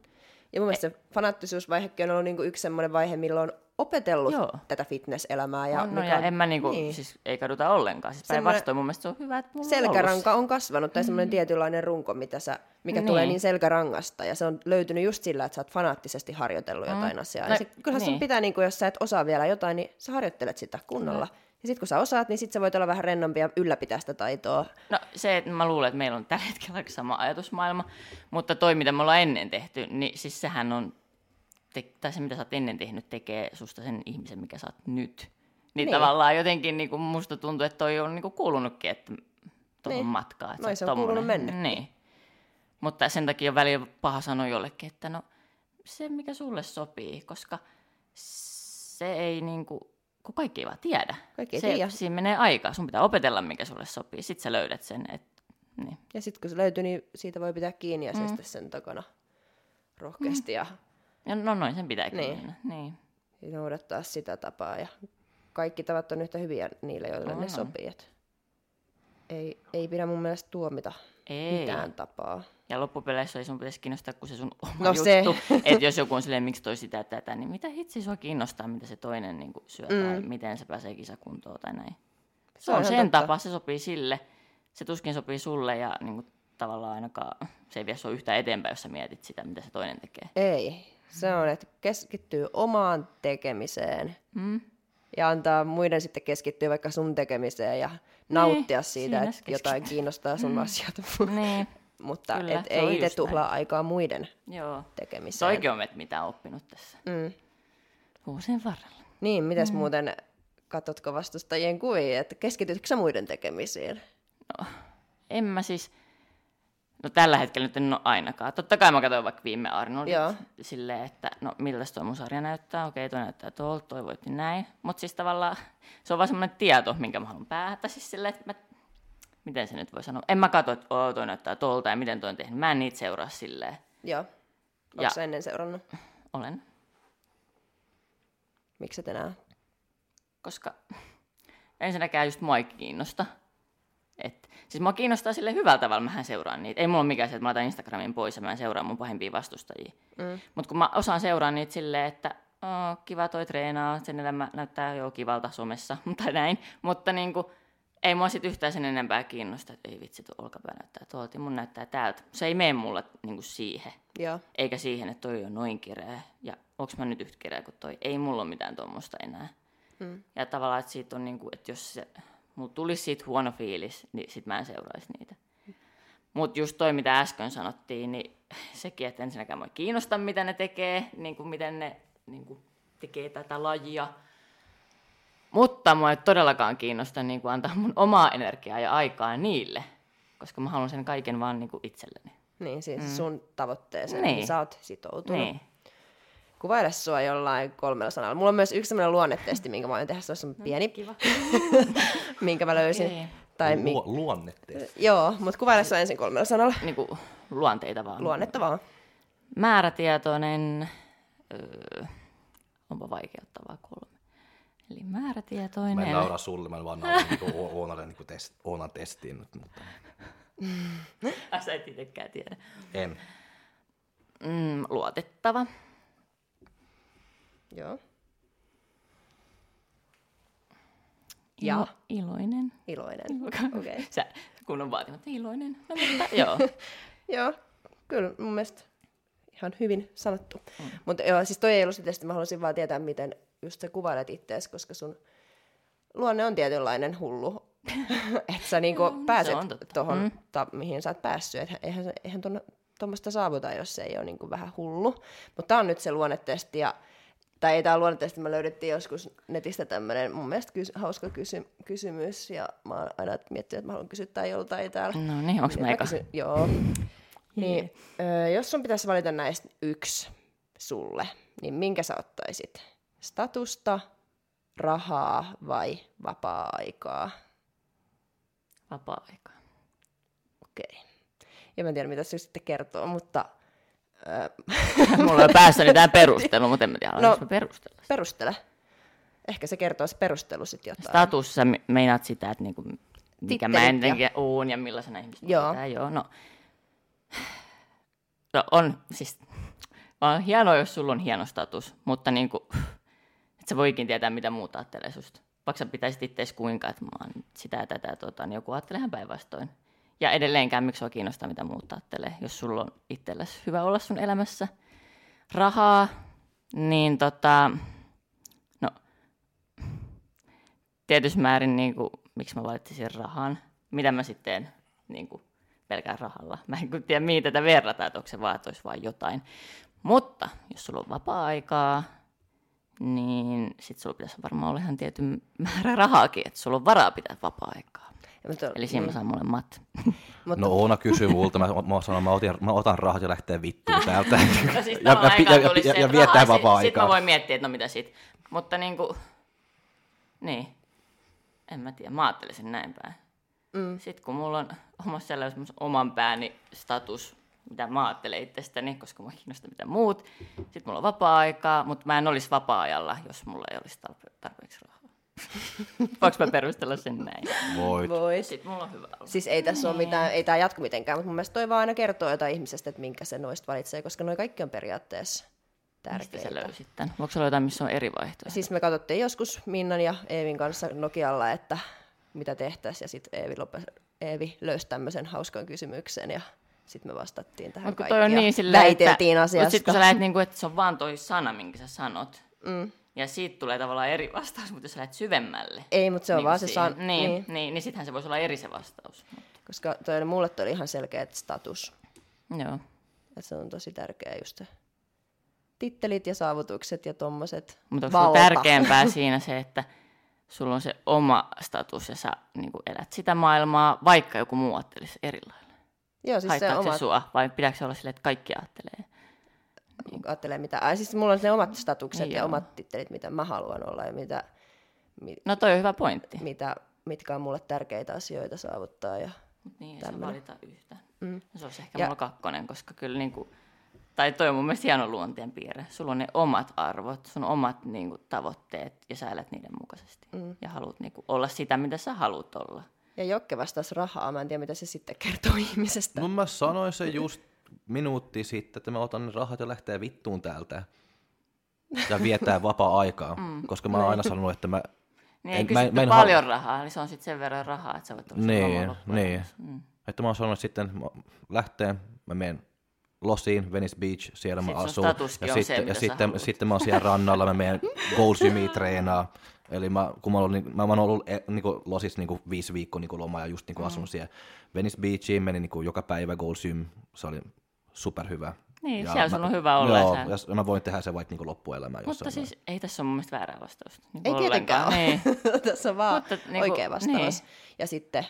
Speaker 1: Ja mun mielestä se fanaattisuusvaihekin on ollut niinku yksi semmoinen vaihe, milloin opetellut
Speaker 3: Joo.
Speaker 1: tätä fitness-elämää. Ja
Speaker 3: on, no
Speaker 1: mikä
Speaker 3: ja
Speaker 1: on-
Speaker 3: en mä niinku,
Speaker 1: niin.
Speaker 3: siis ei kaduta ollenkaan. Siis
Speaker 1: Semmoinen
Speaker 3: päinvastoin mun mielestä se on hyvä, että mulla on
Speaker 1: selkäranka on kasvanut, tai semmoinen tietynlainen runko, mitä sä, mikä
Speaker 3: Niin.
Speaker 1: tulee niin selkärangasta, ja se on löytynyt just sillä, että sä oot fanaattisesti harjoitellut jotain asiaa. Ja
Speaker 3: No,
Speaker 1: sit, kyllähän sun
Speaker 3: niin.
Speaker 1: pitää, niin kun, jos sä et osaa vielä jotain, niin sä harjoittelet sitä kunnolla. Ja sitten kun sä osaat, niin sit sä voit olla vähän rennompi ja ylläpitää sitä taitoa.
Speaker 3: No se, että mä luulen, että meillä on tällä hetkellä sama ajatusmaailma, mutta toi, mitä me ollaan ennen tehty, niin siis sehän on, te, tai se, mitä sä oot ennen tehnyt, tekee susta sen ihmisen, mikä sä oot nyt. Niin,
Speaker 1: Niin.
Speaker 3: tavallaan jotenkin niin kuin musta tuntuu, että toi on niin kuin kuulunutkin että tuohon
Speaker 1: Niin.
Speaker 3: matkaan. Että sä
Speaker 1: se on kuulunut mennäkin.
Speaker 3: Niin. Mutta sen takia on välillä paha sanoa jollekin, että no se, mikä sulle sopii, koska se ei niin kuin, kun kaikki ei vaan tiedä.
Speaker 1: Kaikki ei
Speaker 3: se,
Speaker 1: tiedä.
Speaker 3: Siinä menee aikaa, sun pitää opetella, mikä sulle sopii, sit sä löydät sen. Et, niin.
Speaker 1: Ja sitten kun se löytyy, niin siitä voi pitää kiinni ja mm. sen takana rohkeasti ja
Speaker 3: Ja no noin sen pitääkin
Speaker 1: Niin.
Speaker 3: niin. mennä. Niin.
Speaker 1: noudattaa sitä tapaa. Ja kaikki tavat on yhtä hyviä niille, joille
Speaker 3: On,
Speaker 1: ne
Speaker 3: on.
Speaker 1: sopii. Et ei, ei pidä mun mielestä tuomita
Speaker 3: Ei.
Speaker 1: mitään tapaa.
Speaker 3: Ja loppupeleissä ei sun pitäisi kiinnostaa, kun se sun oma
Speaker 1: No
Speaker 3: juttu. [laughs] että jos joku on silleen, miksi toi sitä tätä, niin mitä hitsi sua kiinnostaa, mitä se toinen niin syö mm. tai miten se pääsee kisakuntoon tai näin. Se,
Speaker 1: Se on
Speaker 3: on sen
Speaker 1: totta.
Speaker 3: tapa, se sopii sille. Se tuskin sopii sulle ja niin kuin, tavallaan ainakaan se ei vie sua yhtään eteenpäin, jos sä mietit sitä, mitä se toinen tekee.
Speaker 1: Ei. Se on, että keskittyy omaan tekemiseen
Speaker 3: Mm.
Speaker 1: ja antaa muiden sitten keskittyä vaikka sun tekemiseen ja nauttia
Speaker 3: Niin,
Speaker 1: siitä, että
Speaker 3: se
Speaker 1: jotain kiinnostaa sun asiat. [laughs]
Speaker 3: niin,
Speaker 1: Mutta
Speaker 3: Kyllä,
Speaker 1: et ei itse tuhlaa aikaa muiden
Speaker 3: joo.
Speaker 1: tekemiseen.
Speaker 3: Toikin on, että mitä oppinut tässä
Speaker 1: Mm.
Speaker 3: vuosien varrella.
Speaker 1: Niin, mitäs mm. muuten katsotko vastustajien kuvia, että keskitytkö sä muiden tekemisiin?
Speaker 3: En mä siis, no tällä hetkellä nyt en ole ainakaan. Totta kai mä katsoin vaikka viime Arnoldit
Speaker 1: Joo.
Speaker 3: silleen, että no miltä toi mun sarja näyttää, okei toi näyttää tuolta, toi voitti näin. Mutta siis tavallaan se on vaan semmoinen tieto, minkä mä haluan päätä. Siis silleen, että mä, miten se nyt voi sanoa, en mä katso, että oo, toi näyttää tuolta ja miten toi on tehnyt. Mä en niitä seuraa silleen.
Speaker 1: Joo. Onko
Speaker 3: Ja-
Speaker 1: sä ennen seurannut?
Speaker 3: Olen,
Speaker 1: Miksi et enää?
Speaker 3: koska ensinnäkään just mua ei kiinnosta. Et, siis mua kiinnostaa sille hyvällä tavalla, mähän seuraan niitä. Ei mulla ole mikään se, että mä laitan Instagramin pois ja mä en seuraa mun pahimpia vastustajia. Mm. Mutta kun mä osaan seuraa niitä silleen, että oh, kiva toi treenaa, sen elämä näyttää jo kivalta somessa [laughs] tai näin. Mutta niinku, ei mua sit yhtään sen enempää kiinnosta, että ei vitsi, tuo olkapää näyttää tuolta mun näyttää täältä. Se ei mene mulle niinku siihen.
Speaker 1: Joo.
Speaker 3: Eikä siihen, että toi on noin kireä. Ja onks mä nyt yhtä kireä kuin toi? Ei mulla ole mitään tuommoista enää.
Speaker 1: Mm.
Speaker 3: Ja tavallaan, että siitä on niinku, että jos se, mulla tulisi siitä huono fiilis, niin sit mä en seuraisi niitä. Mutta just toi, mitä äsken sanottiin, niin [laughs] sekin, että ensinnäkään mä kiinnosta, mitä ne tekee, niin kuin miten ne niin kuin tekee tätä lajia. Mutta mua ei todellakaan kiinnosta niin kuin antaa mun omaa energiaa ja aikaa niille. koska mä haluan sen kaiken vaan niin kuin itselleni.
Speaker 1: Niin, siis mm. sun tavoitteeseen,
Speaker 3: Niin.
Speaker 1: niin sä oot sitoutunut.
Speaker 3: Niin.
Speaker 1: Kuvaile sua jollain kolmella sanalla. Mulla on myös yksi sellainen luonnetesti, minkä mä voin tehdä. Se on pieni,
Speaker 3: Kiva. [laughs]
Speaker 1: minkä mä löysin.
Speaker 3: Okei.
Speaker 1: Tai mi-
Speaker 2: Luo, luonnetteesti.
Speaker 1: Joo, mutta kuvaile sua ensin kolmella sanalla.
Speaker 3: Niin kuin luonteita vaan.
Speaker 1: Luonnetta vaan.
Speaker 3: Määrätietoinen, öö, onpa vaikeuttavaa kolme. Eli määrätietoinen.
Speaker 2: Mä en naura sulle, mä vaan nauran niinku Oonalle niinku test, Oonan testiin nyt, mutta
Speaker 3: Ai, sä et itsekään tiedä.
Speaker 2: en.
Speaker 3: Mm, luotettava.
Speaker 1: Joo. Ja
Speaker 3: Ilo- iloinen.
Speaker 1: iloinen. Okei. Okay. [laughs]
Speaker 3: Sä, kun on vaatimatta iloinen. No, mutta, [laughs] joo.
Speaker 1: Joo, kyllä mun mielestä ihan hyvin sanottu. Mm. Mutta joo, siis toi ei ollut testi, mä haluaisin vaan tietää, miten just sä kuvailet ittees, koska sun luonne on tietynlainen hullu. [laughs] että sä niinku
Speaker 3: Joo, se
Speaker 1: pääset tuohon,
Speaker 3: Mm.
Speaker 1: ta- mihin sä oot päässyt. Et eihän, eihän tuommoista saavuta, jos se ei ole niinku vähän hullu. Mutta tää on nyt se luonnetesti ja tai ei tämä luonnetesti, me löydettiin joskus netistä tämmöinen mun mielestä kys- hauska kysy- kysymys, ja mä oon aina miettinyt, että mä haluan kysyä tämän joltain täällä.
Speaker 3: No niin, onks mä eka?
Speaker 1: kysyn- Joo. Niin, ö, jos sun pitäisi valita näistä yksi sulle, niin minkä sä ottaisit? Statusta, rahaa vai vapaa-aikaa?
Speaker 3: Vapaa-aika.
Speaker 1: Okei. Ja mä en tiedä, mitä se sitten kertoo, mutta [laughs]
Speaker 3: Mulla on päässäni tää perustelu, mutta en tiedä,
Speaker 1: No.
Speaker 3: perustella.
Speaker 1: perustele. Ehkä se kertoo se perustelu sitten jotain.
Speaker 3: Status, sä me- meinaat sitä, että niinku, mikä mä
Speaker 1: Tittelit ja-
Speaker 3: ennenkin oon ja millaisena ihmisenä
Speaker 1: Joo.
Speaker 3: pitää. Joo, no. no on, siis on hienoa, jos sulla on hieno status, mutta niinku, et sä voikin tietää, mitä muut ajattelee susta. Vaikka sä pitäisit itseäsi kuinka, että mä oon sitä ja tätä, tota, niin joku ajattelee ihan päinvastoin. Ja edelleenkään, miksi sua kiinnostaa, mitä muut ajattelee, jos sulla on itselläsi hyvä olla sun elämässä. Rahaa, niin tota, no, tietyssä määrin, niin kuin, miksi mä valitsisin rahan, mitä mä sitten teen niin kuin, pelkään rahalla. Mä en tiedä, mihin tätä verrataan, että onko se vaan, että olisi vain jotain. Mutta jos sulla on vapaa-aikaa, niin sitten sulla pitäisi varmaan olla ihan tietyn määrä rahaakin, että sulla on varaa pitää vapaa-aikaa.
Speaker 1: Mutta-
Speaker 3: Eli siinä mä saan molemmat.
Speaker 1: Mutta
Speaker 2: No Oona kysyy multa, mä, mä sanon, mä, otin, mä otan rahat ja lähtee vittuun täältä. [laughs]
Speaker 3: No siis
Speaker 2: ja,
Speaker 3: ja,
Speaker 2: ja, ja, ja, ja
Speaker 3: että
Speaker 2: viettää
Speaker 3: sit- Sitten
Speaker 2: vapaa-aikaa.
Speaker 3: mä voin miettiä, että no mitä sit. Mutta niin kuin, niin, en mä tiedä, mä ajattelisin näin päin. Mm. Sitten kun mulla on omassa oman pääni status, mitä mä ajattelen itsestäni, koska mä kiinnostaa mitä muut. Sitten mulla on vapaa-aikaa, mutta mä en olisi vapaa-ajalla, jos mulla ei olisi tarpe- tarpeeksi rahaa. [laughs] Voinko mä perustella sen näin?
Speaker 2: Voit.
Speaker 1: voi.
Speaker 3: Sitten mulla on hyvä olla.
Speaker 1: Siis ei tässä ole mitään, ei tämä jatku mitenkään, mutta mun mielestä toi vaan aina kertoo jotain ihmisestä, että minkä se noista valitsee, koska noi kaikki on periaatteessa
Speaker 3: Mistä
Speaker 1: tärkeitä.
Speaker 3: sä löysit tämän? Voiko se olla jotain, missä on eri vaihtoehtoja?
Speaker 1: Siis me katsottiin joskus Minnan ja Eevin kanssa Nokialla, että mitä tehtäisiin, ja sitten Eevi, lopes, Eevi löysi tämmöisen hauskan kysymyksen, ja sitten me vastattiin tähän kaikkiin
Speaker 3: toi on
Speaker 1: ja
Speaker 3: niin silleen,
Speaker 1: väiteltiin
Speaker 3: että,
Speaker 1: asiasta.
Speaker 3: Mutta sitten kun sä lähdet, niin kuin, että se on vaan toi sana, minkä sä sanot,
Speaker 1: Mm.
Speaker 3: Ja siitä tulee tavallaan eri vastaus, mutta jos sä lähdet syvemmälle,
Speaker 1: Ei, mutta se on
Speaker 3: niin
Speaker 1: vaan se
Speaker 3: siihen,
Speaker 1: san...
Speaker 3: niin,
Speaker 1: niin.
Speaker 3: niin, niin sittenhän se voisi olla eri se vastaus.
Speaker 1: Koska toi oli, mulle toi oli ihan selkeä status.
Speaker 3: Joo.
Speaker 1: Että se on tosi tärkeä just se tittelit ja saavutukset ja tommoset
Speaker 3: Mutta onko tärkeämpää [laughs] siinä se, että sulla on se oma status ja sä niin elät sitä maailmaa, vaikka joku muu ajattelisi eri lailla?
Speaker 1: Joo, siis se
Speaker 3: Haittaako
Speaker 1: oma,
Speaker 3: se sua vai pitääkö se olla silleen, että kaikki ajattelee?
Speaker 1: Niin ajattelee mitä. Ai, siis mulla on ne omat statukset
Speaker 3: Niin
Speaker 1: ja
Speaker 3: joo.
Speaker 1: omat tittelit, mitä mä haluan olla ja mitä, mi,
Speaker 3: No toi on hyvä pointti.
Speaker 1: mitä, mitkä on mulle tärkeitä asioita saavuttaa. Ja,
Speaker 3: Mut Niin,
Speaker 1: Tämmönen.
Speaker 3: valita yhtä.
Speaker 1: mm.
Speaker 3: Se olisi ehkä
Speaker 1: Ja-
Speaker 3: mulla kakkonen, koska kyllä niin kuin, tai toi on mun mielestä hieno luontien piirre. Sulla on ne omat arvot, sun omat niin kuin, tavoitteet ja sä elät niiden mukaisesti.
Speaker 1: Mm.
Speaker 3: Ja haluat niin kuin, olla sitä, mitä sä haluat olla.
Speaker 1: ja Jokke vastasi rahaa, mä en tiedä mitä se sitten kertoo [laughs] ihmisestä.
Speaker 2: No mä sanoin se just minuutti sitten, että mä otan ne rahat ja lähtee vittuun täältä. Ja viettää [laughs] vapaa-aikaa, mm. koska mä oon aina sanonut, että mä...
Speaker 3: Niin ei
Speaker 2: En-
Speaker 3: kysytty
Speaker 2: mä en
Speaker 3: paljon rahaa, eli se on sitten sen verran rahaa, että sä voit olla
Speaker 2: Niin,
Speaker 3: niin,
Speaker 2: niin.
Speaker 3: Mm.
Speaker 2: Että mä oon sanonut, että sitten mä lähtee, mä menen Losiin, Venice Beach, siellä mä
Speaker 3: Sit sun
Speaker 2: asun. Ja,
Speaker 3: se,
Speaker 2: sitten, ja
Speaker 3: mitä sä
Speaker 2: sitten, sitten mä oon siellä rannalla, mä menen [laughs] Gold Gymiin treenaa. Eli mä, kun mä, olin, mä, mä oon ollut eh, niin kuin Losissa niin kuin viisi viikkoa niin kuin lomaa ja just niin kuin
Speaker 3: Mm.
Speaker 2: asun siellä. Venice Beachiin menin niin kuin joka päivä Gold Gym, se oli superhyvä.
Speaker 3: Niin,
Speaker 2: Ja
Speaker 3: siellä
Speaker 2: mä-
Speaker 3: sun on hyvä olla.
Speaker 2: Joo,
Speaker 3: ja
Speaker 2: mä voin tehdä se vaikka niin kuin loppuelämää
Speaker 3: Mutta siis ei tässä ole mun mielestä väärää vastausta. Niin
Speaker 1: Ei tietenkään ole.
Speaker 3: Niin. [laughs]
Speaker 1: Tässä on vaan
Speaker 3: Mutta niinku,
Speaker 1: oikea vastaus.
Speaker 3: niin.
Speaker 1: Ja sitten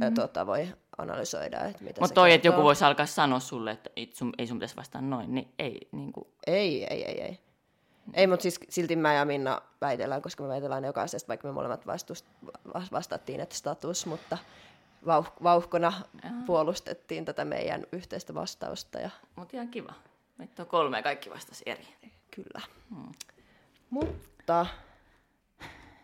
Speaker 1: mm. tota, voi analysoida, että mitä
Speaker 3: Mutta
Speaker 1: se
Speaker 3: toi, että joku voisi alkaa sanoa sulle, että ei sun, ei sun pitäisi vastata noin, niin ei. Niin kuin,
Speaker 1: Ei, ei, ei, ei. Ei, mutta siis silti mä ja Minna väitellään, koska me väitellään jokaisesta, vaikka me molemmat vastust, va- vastattiin, että status, mutta vauh, vauhkona puolustettiin tätä meidän yhteistä vastausta ja
Speaker 3: mutta ihan kiva. Meitä on kolme ja kaikki vastasi eri.
Speaker 1: kyllä. Mutta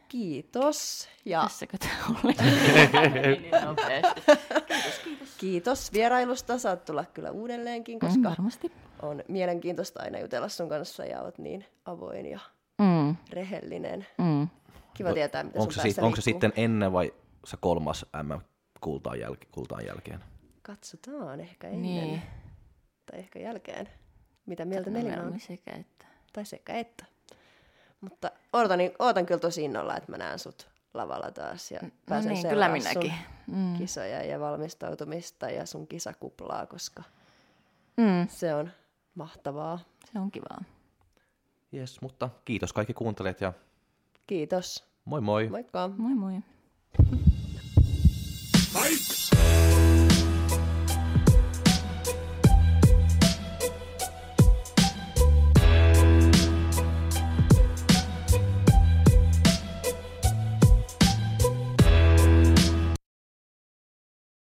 Speaker 1: kiitos ja
Speaker 3: Tässäkö tämä oli? [laughs] niin nopeasti. Kiitos, kiitos.
Speaker 1: kiitos vierailusta. Saat tulla kyllä uudelleenkin, koska
Speaker 3: Mm, varmasti.
Speaker 1: on mielenkiintoista aina jutella sun kanssa ja oot niin avoin ja
Speaker 3: Mm,
Speaker 1: rehellinen.
Speaker 3: mm.
Speaker 1: Kiva tietää, mitä
Speaker 2: Onko
Speaker 1: sun
Speaker 2: se,
Speaker 1: päässä
Speaker 2: sit, onko se sitten ennen vai se kolmas MM-kultaan jäl, kultaan jälkeen?
Speaker 1: Katsotaan ehkä ennen
Speaker 3: Niin.
Speaker 1: tai ehkä jälkeen. Mitä mieltä
Speaker 3: No,
Speaker 1: Melina on?
Speaker 3: sekä että.
Speaker 1: Tai sekä että. Mutta ootan, ootan kyllä tosi innolla, että mä näen sut lavalla taas ja
Speaker 3: No
Speaker 1: pääsen
Speaker 3: niin, kyllä minäkin. Mm.
Speaker 1: kisoja ja valmistautumista ja sun kisakuplaa, koska
Speaker 3: Mm,
Speaker 1: se on mahtavaa.
Speaker 3: se on kivaa.
Speaker 2: Yes, mutta kiitos kaikki kuuntelijat ja
Speaker 1: Kiitos.
Speaker 2: moi moi!
Speaker 1: Moikka!
Speaker 3: Moi moi.